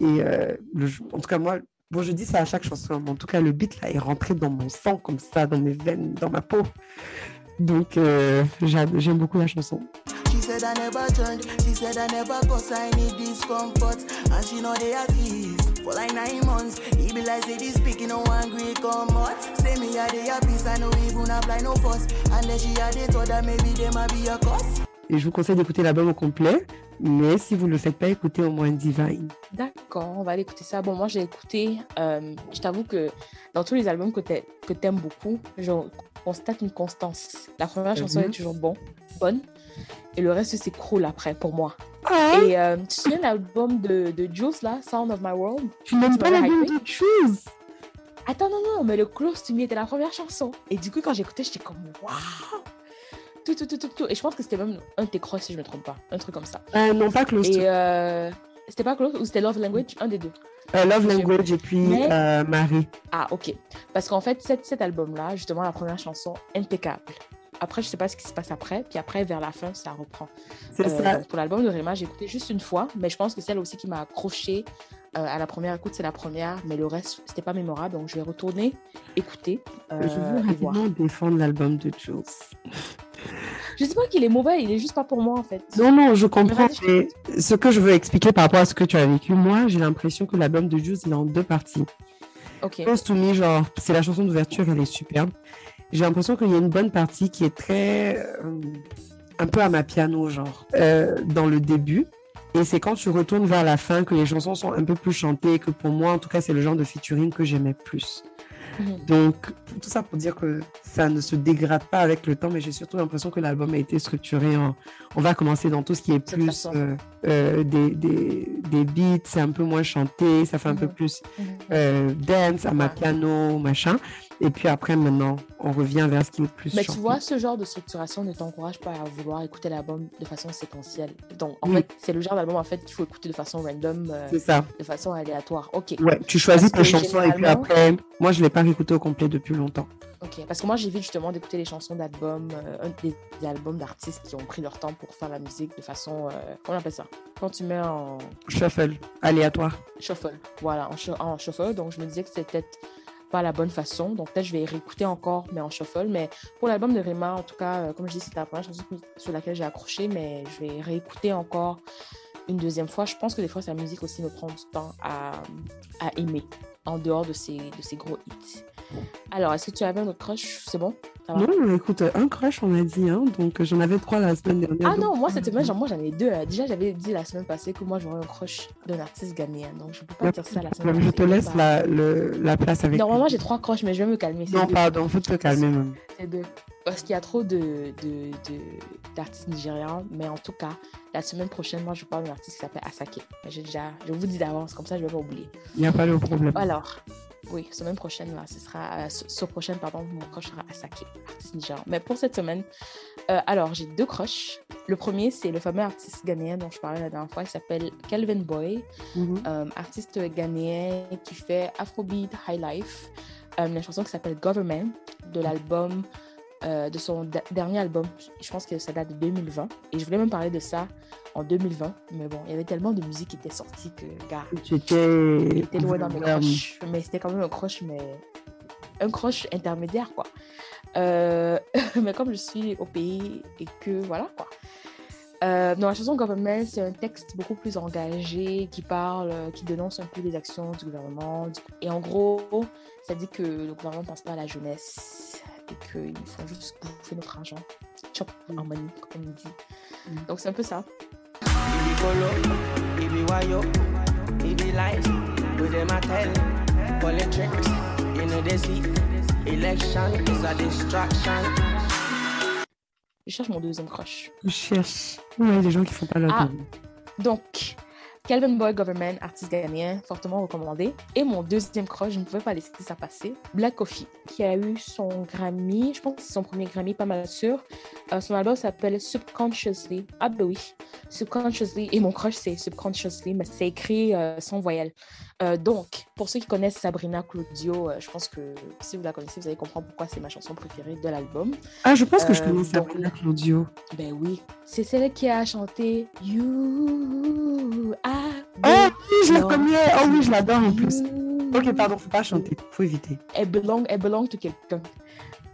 Et euh, le- en tout cas, moi, bon, je dis ça à chaque chanson, mais en tout cas, le beat là est rentré dans mon sang, comme ça, dans mes veines, dans ma peau. Donc, euh, j'a- j'aime beaucoup la chanson. She said I never turned, she said I never cause I need discomfort. And she know they at ease for like nine months. He be like, say this speaking no angry come out. Say me a day a peace, I know even apply no fuss. And then she had it thought that maybe they might be a cause. Et je vous conseille d'écouter l'album au complet, mais si vous ne le faites pas, écoutez au moins Divine. D'accord, on va aller écouter ça. Bon, moi, j'ai écouté. euh, je t'avoue que dans tous les albums que tu que aimes beaucoup, je constate une constance. La première chanson Mhm. est toujours bon, bonne. Et le reste s'écroule après, pour moi. Ah, Et euh, tu te souviens de l'album de, de Jules, là, Sound of My World? Tu n'aimes pas l'album de Choose Attends, non, non, mais le Close to Me était la première chanson. Et du coup, quand j'écoutais, j'étais comme waouh tout, tout, tout, tout, tout. Et je pense que c'était même un de tes cross, si je me trompe pas. Un truc comme ça. Euh, Non, pas Close to Et euh, c'était pas Close ou c'était Love Language? Un des deux. Euh, Love Language et puis Mais- euh, Marie. Ah, ok. Parce qu'en fait, cet, cet album-là, justement, la première chanson, impeccable. Après, je sais pas ce qui se passe après. Puis après, vers la fin, ça reprend. C'est Euh, ça. pour l'album de Rema, j'ai écouté juste une fois. Mais je pense que celle aussi qui m'a accroché à la première écoute, c'est la première. Mais le reste, c'était pas mémorable. Donc, je vais retourner, écouter euh, je veux voir. rapidement défendre l'album de Jules. Je sais pas qu'il est mauvais. Il est juste pas pour moi, en fait. Non, non, je comprends. Mais ce que je veux expliquer par rapport à ce que tu as vécu, moi, j'ai l'impression que l'album de Jules, il est en deux parties. Ok. Close to Me, genre, c'est la chanson d'ouverture, elle est superbe. J'ai l'impression qu'il y a une bonne partie qui est très. euh, un peu à ma piano, genre, euh, dans le début. Et c'est quand tu retournes vers la fin que les chansons sont un peu plus chantées, que pour moi, en tout cas, c'est le genre de featuring que j'aimais plus. Mhm. Donc, tout ça pour dire que ça ne se dégrade pas avec le temps, mais j'ai surtout l'impression que l'album a été structuré en. On va commencer dans tout ce qui est plus euh, euh, des, des, des beats, c'est un peu moins chanté, ça fait un peu Mhm. plus Mhm. euh, dance, à ma piano, machin. Et puis après, maintenant, on revient vers ce qui est plus Mais chanté. tu vois, ce genre de structuration ne t'encourage pas à vouloir écouter l'album de façon séquentielle. Donc, en Oui. fait, c'est le genre d'album en fait qu'il faut écouter de façon random, euh, ça. de façon aléatoire. Ok. Ouais, tu choisis tes que chansons et puis généralement- après, moi, je ne l'ai pas réécouté au complet depuis longtemps. Ok. Parce que moi, j'évite justement d'écouter les chansons d'albums, euh, des, des albums d'artistes qui ont pris leur temps pour faire la musique de façon, euh, comment on appelle ça? Quand tu mets en Shuffle, aléatoire. shuffle. Voilà, en, en shuffle. Donc, je me disais que c'était peut-être pas la bonne façon. Donc, peut-être je vais réécouter encore, mais en shuffle. Mais pour l'album de Rima, en tout cas, euh, comme je dis, c'était la première chanson sur laquelle j'ai accroché, mais je vais réécouter encore une deuxième fois. Je pense que des fois, sa musique aussi me prend du temps à, aimer, en dehors de ses, de ses gros hits. Alors, est-ce que tu avais un autre crush? C'est bon? Non, écoute, un crush, on a dit, hein, donc j'en avais trois la semaine dernière. Ah donc- non, moi cette semaine, genre, moi j'en ai deux. euh. Déjà, j'avais dit la semaine passée que moi j'aurais un crush d'un artiste ghanéen. Donc je peux pas dire ça la semaine Je passée. te laisse Bah, la, le- la place avec. Normalement, j'ai trois crushs, mais je vais me calmer. Non, deux. pardon, faut te calmer même. C'est deux. Parce qu'il y a trop de, de, de- d'artistes nigérians. Mais en tout cas, la semaine prochaine, moi je parle d'un artiste qui s'appelle Asake. Mais j'ai déjà, je vous dis d'avance, comme ça je vais pas oublier. Il n'y a pas de problème. Alors, oui, semaine prochaine, là, ce sera. Euh, ce, ce prochaine, pardon, mon crush sera Asake, artiste nigérian. Mais pour cette semaine, euh, alors, j'ai deux crushs. Le premier, c'est le fameux artiste ghanéen dont je parlais la dernière fois. Il s'appelle Calvin Boy, Mhm. euh, artiste ghanéen qui fait Afrobeat High Life. Euh, une chanson qui s'appelle Government de l'album. Euh, de son dernier album, je pense que ça date de 2020. Et je voulais même parler de ça en 2020. Mais bon, il y avait tellement de musique qui était sortie que, gars, Tu étais. était loin dans mes croches. Mais c'était quand même un croche, mais un crush intermédiaire, quoi. Euh, mais comme je suis au pays et que voilà, quoi. Euh, dans la chanson Government, c'est un texte beaucoup plus engagé qui parle, qui dénonce un peu les actions du gouvernement. Et en gros, ça dit que le gouvernement ne pense pas à la jeunesse et qu'il faut juste bouffer notre argent. Chop en money, comme on dit. Mm. Donc c'est un peu ça. Je cherche mon deuxième crush. Je cherche. Oui, les gens qui font pas leur ah, Donc, Calvin Boy Government, artiste ghanéen, fortement recommandé. Et mon deuxième crush, je ne pouvais pas laisser ça passer, Black Coffee, qui a eu son Grammy, je pense que c'est son premier Grammy, pas mal sûr. Euh, son album s'appelle Subconsciously. Ah ben oui, Subconsciously. Et mon crush, c'est Subconsciously, mais c'est écrit euh, sans voyelle. Euh, donc, pour ceux qui connaissent Sabrina Claudio, je pense que si vous la connaissez, vous allez comprendre pourquoi c'est ma chanson préférée de l'album. Ah, je pense que je connais Sabrina Claudio. Ben oui, c'est celle qui a chanté You ah oui, je la connais. Oh oui, je l'adore en plus. Ok, pardon, faut pas chanter, faut éviter. Elle belong, elle belong to quelqu'un.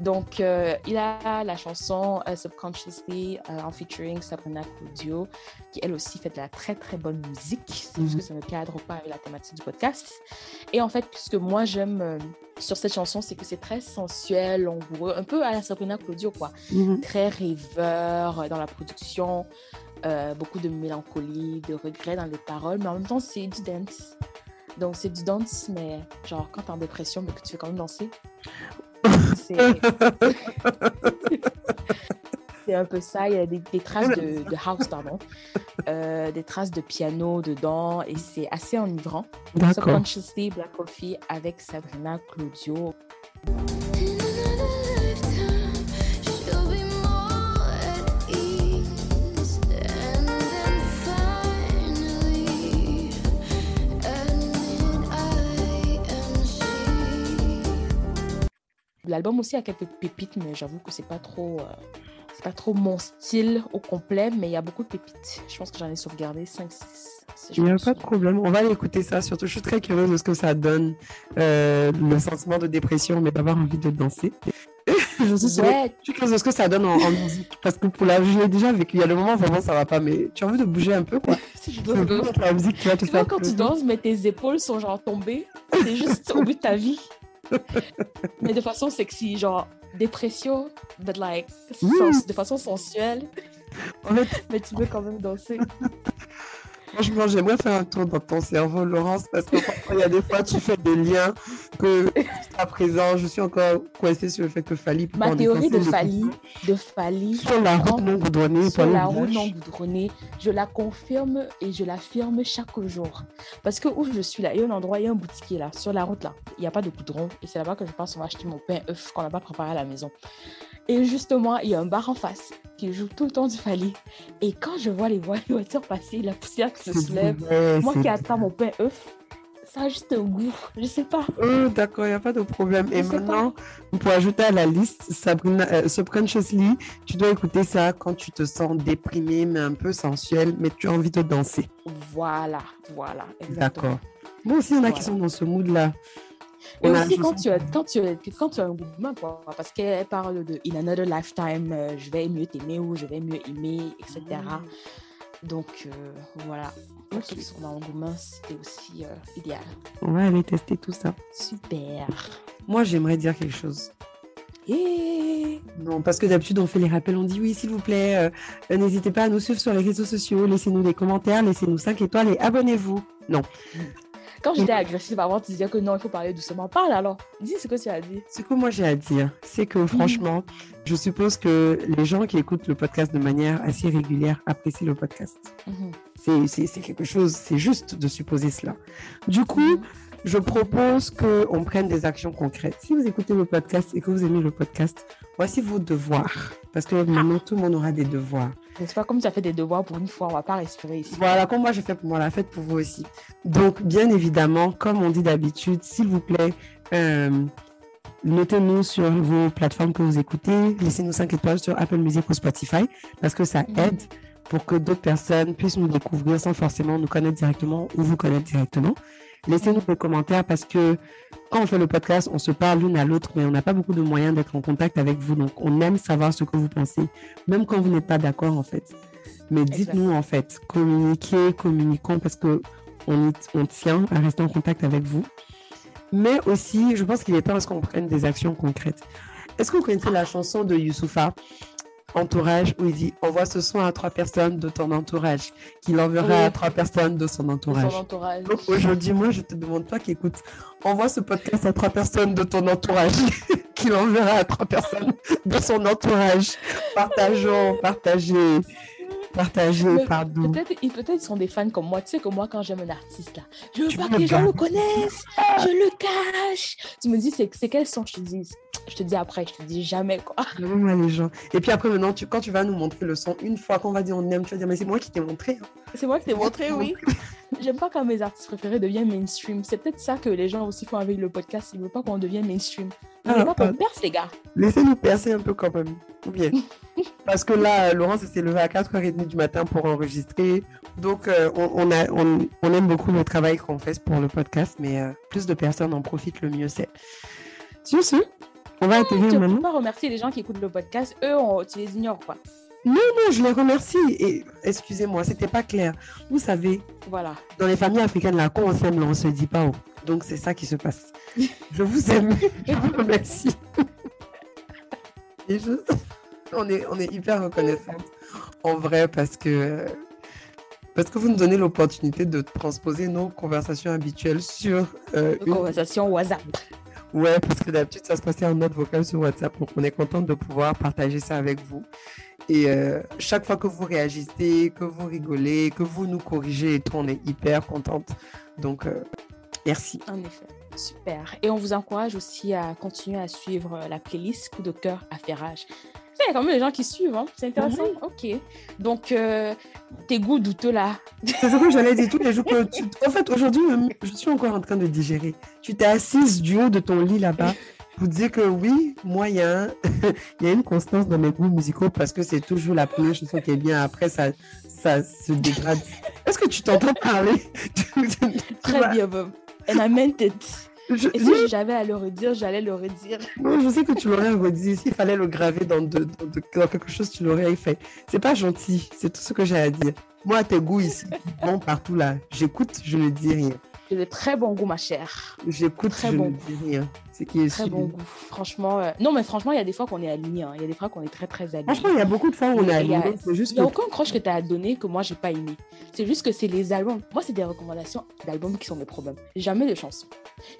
Donc, euh, il a la chanson euh, Subconsciously euh, en featuring Sabrina Claudio, qui elle aussi fait de la très très bonne musique. C'est juste que mhm. ça ne cadre pas avec la thématique du podcast. Et en fait, ce que moi j'aime sur cette chanson, c'est que c'est très sensuel, langoureux, un peu à la Sabrina Claudio, quoi. Mhm. Très rêveur dans la production. Euh, beaucoup de mélancolie, de regret dans les paroles, mais en même temps, c'est du dance. Donc, c'est du dance, mais genre, quand t'es en dépression, mais que tu veux quand même danser, c'est un peu ça. Il y a des, traces de, house, pardon, euh, des traces de piano dedans, et c'est assez enivrant. Subconsciously Black Coffee avec Sabrina Claudio. L'album aussi a quelques pépites, mais j'avoue que c'est pas trop, euh, c'est pas trop mon style au complet, mais il y a beaucoup de pépites. Je pense que j'en ai sauvegardé 5-6. il n'y a pas de problème. On va aller écouter ça. Surtout, je suis très curieuse de ce que ça donne, euh, le sentiment de dépression, mais d'avoir envie de danser. je, suis curieuse de ce que ça donne en, musique. Parce que pour la, je l'ai déjà vécu. Il y a le moment vraiment ça va pas, mais tu as envie de bouger un peu, quoi. la musique qui va te tu vois, quand tu danses, mais tes épaules sont genre tombées. C'est juste au bout de ta vie. mais de façon sexy, genre dépression, but like, de façon sensuelle. mais tu veux quand même danser. Franchement, j'aimerais faire un tour dans ton cerveau, Laurence, parce que il y a des fois, tu fais des liens que, à présent, je suis encore coincée sur le fait que Fali. Ma théorie de Fali, de Fali. Sur la route non goudronnée. Sur la route non goudronnée, je la confirme et je l'affirme chaque jour. Parce que où je suis là, il y a un endroit, il y a un boutiquier là, sur la route là. Il n'y a pas de goudron. Et c'est là-bas que je pense qu'on va acheter mon pain œuf qu'on n'a pas préparé à la maison. Et justement, il y a un bar en face qui joue tout le temps du Fali. Et quand je vois les voitures passer, la poussière qui se soulève, moi qui attends mon pain œuf, ça a juste un goût. Je sais pas. Oh, d'accord, il n'y a pas de problème. Et maintenant, pour ajouter à la liste, Sabrina, euh, Subconsciously, tu dois écouter ça quand tu te sens déprimé, mais un peu sensuel, mais tu as envie de danser. Voilà, voilà. D'accord. Moi aussi, il y en a qui sont dans ce mood-là. Et aussi, quand tu, as, quand, tu, quand tu as un mouvement, quoi, parce qu'elle parle de In Another Lifetime, euh, je vais mieux t'aimer ou je vais mieux aimer, etc. Mm. Donc, euh, voilà. Pour ceux qui sont dans l'engouement, c'était aussi euh, idéal. On va aller tester tout ça. Super. Moi, j'aimerais dire quelque chose. Et... Non, parce que d'habitude, on fait les rappels, on dit oui, s'il vous plaît, n'hésitez pas à nous suivre sur les réseaux sociaux, laissez-nous des commentaires, laissez-nous 5 étoiles et abonnez-vous. Non. Quand j'étais agressive avant, tu disais que non, il faut parler doucement. Parle alors. Dis ce que tu as dit. Ce que moi j'ai à dire, c'est que franchement, je suppose que les gens qui écoutent le podcast de manière assez régulière apprécient le podcast. Mhm. C'est quelque chose, c'est juste de supposer cela. Du coup, mhm. je propose qu'on prenne des actions concrètes. Si vous écoutez le podcast et que vous aimez le podcast, voici vos devoirs. Parce que maintenant, tout le monde aura des devoirs. C'est pas comme tu as fait des devoirs pour une fois, on va pas respirer ici. Voilà, comme moi j'ai fait pour moi, la fête pour vous aussi. Donc, bien évidemment, comme on dit d'habitude, s'il vous plaît, euh, notez-nous sur vos plateformes que vous écoutez, laissez-nous 5 étoiles sur Apple Music ou Spotify, parce que ça mhm. aide pour que d'autres personnes puissent nous découvrir sans forcément nous connaître directement ou vous connaître directement. Laissez-nous des commentaires parce que quand on fait le podcast, on se parle l'une à l'autre, mais on n'a pas beaucoup de moyens d'être en contact avec vous. Donc, on aime savoir ce que vous pensez, même quand vous n'êtes pas d'accord, en fait. Mais dites-nous, en fait, communiquez, communiquons, parce que on, y- on tient à rester en contact avec vous. Mais aussi, je pense qu'il est temps à ce qu'on prenne des actions concrètes? Est-ce que vous connaissez la chanson de Youssoufa, Entourage, où il dit Envoie ce son à trois personnes de ton entourage, qu'il enverra Oui. à trois personnes de son De entourage. Son entourage. Donc aujourd'hui, moi, je te demande toi qui écoutes, envoie ce podcast à trois personnes de ton entourage, qu'il enverra à trois personnes de son entourage. Partageons, partagez, partagez, Mais pardon. Peut-être ils sont des fans comme moi. Tu sais que moi, quand j'aime un artiste, là, je veux Tu pas que le les gens le connaissent. Je le cache. Tu me dis, c'est quel son Je te dis, je te dis après. Je te dis jamais, quoi. Les gens. Et puis après, maintenant, tu, quand tu vas nous montrer le son, une fois qu'on va dire on aime, tu vas dire, mais c'est moi qui t'ai montré. hein. C'est moi qui t'ai montré, oui. J'aime pas quand mes artistes préférés deviennent mainstream. C'est peut-être ça que les gens aussi font avec le podcast. Ils veulent pas qu'on devienne mainstream. Ils Ah, veulent pas- qu'on perce, les gars. Laissez-nous percer un peu quand même. Ou bien. Parce que là, Laurence s'est levé à 4h30 du matin pour enregistrer. Donc, euh, on, on a, on, on aime beaucoup le travail qu'on fait pour le podcast, mais euh, plus de personnes en profitent, le mieux c'est. Sur ce, on va Tu atterrir ne peux maintenant. pas remercier les gens qui écoutent le podcast. Eux, on- tu les ignores, quoi. Non, non, je les remercie. Et excusez-moi, c'était pas clair. Vous savez, Voilà. dans les familles africaines, là, quand on s'aime, là, on se dit pas. oh. Donc, c'est ça qui se passe. Je vous aime. Je vous remercie. Et je- on, est, on est hyper reconnaissante en vrai parce que, parce que vous nous donnez l'opportunité de transposer nos conversations habituelles sur euh, Une conversation WhatsApp. Ouais, parce que d'habitude, ça se passait en note vocale sur WhatsApp. Donc, on est content de pouvoir partager ça avec vous. Et euh, chaque fois que vous réagissez, que vous rigolez, que vous nous corrigez et tout, on est hyper contente. Donc, euh, merci. En effet. Super. Et on vous encourage aussi à continuer à suivre euh, la playlist Coup de cœur affairage. Il y a quand même des gens qui suivent, hein. c'est intéressant. Ok. Donc, euh, tes goûts douteux là. C'est ce que j'allais dire tous les jours. Que tu... En fait, aujourd'hui, je suis encore en train de digérer. Tu t'es assise du haut de ton lit là-bas pour dire que oui, moi, il y, a un- il y a une constance dans mes goûts musicaux parce que c'est toujours la première chanson qui est bien. Après, ça, ça se dégrade. Est-ce que tu t'entends parler? Très bien, Bob. And I meant it. Je, Et non, si j'avais à le redire, j'allais le redire. non, je sais que tu l'aurais redit. S'il fallait le graver dans, de- dans de- dans quelque chose, tu l'aurais fait. C'est pas gentil. C'est tout ce que j'ai à dire. Moi, tes goûts ici, bon partout là. J'écoute, je ne dis rien. J'ai de très bons goûts, ma chère. J'écoute, Très je bon. ne dis rien. C'est qui est Très bon goût. Franchement, euh, non, mais franchement, il y a des fois qu'on est alignés. hein. Il y a des fois qu'on est très, très alignés. Franchement, il y a beaucoup de fois où on est aligné. Il n'y a aucun croche que tu as donné que moi, j'ai pas aimé. C'est juste que c'est les albums. Moi, c'est des recommandations d'albums qui sont mes problèmes. Jamais de chansons.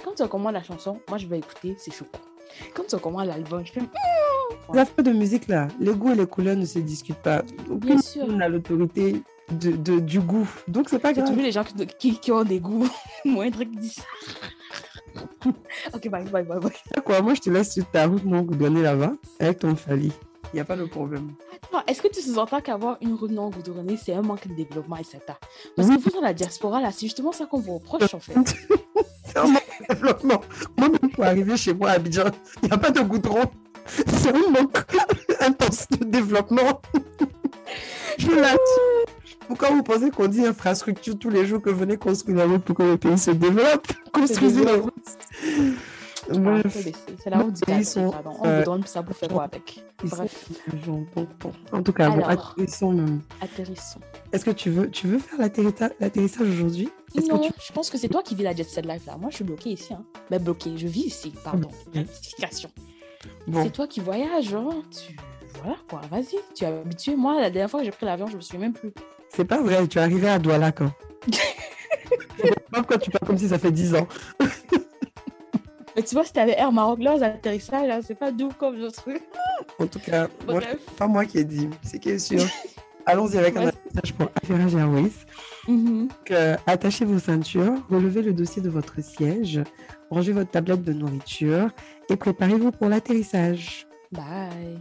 Quand tu recommandes la chanson, moi, je vais écouter, c'est chaud. Quand tu recommandes l'album, je fais. les affaires de musique là, les goûts et les couleurs ne se discutent pas. Bien sûr. On a l'autorité de, de- du goût. Donc, c'est pas grave. toujours les gens qui, ont des goûts moindres qui disent ça. ok, bye, bye, bye, bye. Quoi, moi, je te laisse sur ta route non goudronnée là-bas avec ton fali. Il n'y a pas de problème. Attends, est-ce que tu sous-entends qu'avoir une route non goudronnée, c'est un manque de développement et ça Parce que Oui. vous, dans la diaspora, là, c'est justement ça qu'on vous reproche, en fait. C'est un manque de développement. Moi-même, pour arriver chez moi à Abidjan, il n'y a pas de goudron. C'est un manque intense de développement. Je la Pourquoi vous pensez qu'on dit infrastructure tous les jours que venez construire la route pour que le pays se développe Construisez la route. Bref. C'est la route du sont, pardon. On euh, vous donne ça pour faire quoi avec? Bref. En tout cas, bon, atterrissons, euh, atterrissons. Est-ce que tu veux, tu veux faire l'atterrissa- l'atterrissage aujourd'hui? Non, je pense que c'est toi qui vis la jet set life là. Moi, je suis bloquée ici. Hein. Ben, bloquée, je vis ici, pardon. C'est toi qui voyages, hein. Tu... Voilà quoi, vas-y. Tu es habitué. Moi, la dernière fois que j'ai pris l'avion, je me suis même plus. C'est pas vrai, tu es arrivé à Douala quand pourquoi tu parles comme si ça fait 10 ans. Mais tu vois, si t'avais Air Maroc, leurs atterrissages, là, c'est pas doux comme le truc. En tout cas, moi, pas moi qui ai dit, c'est qui est sûr. Allons-y avec un atterrissage pour Affairage Airways. Mhm. Donc, euh, attachez vos ceintures, relevez le dossier de votre siège, rangez votre tablette de nourriture et préparez-vous pour l'atterrissage. Bye.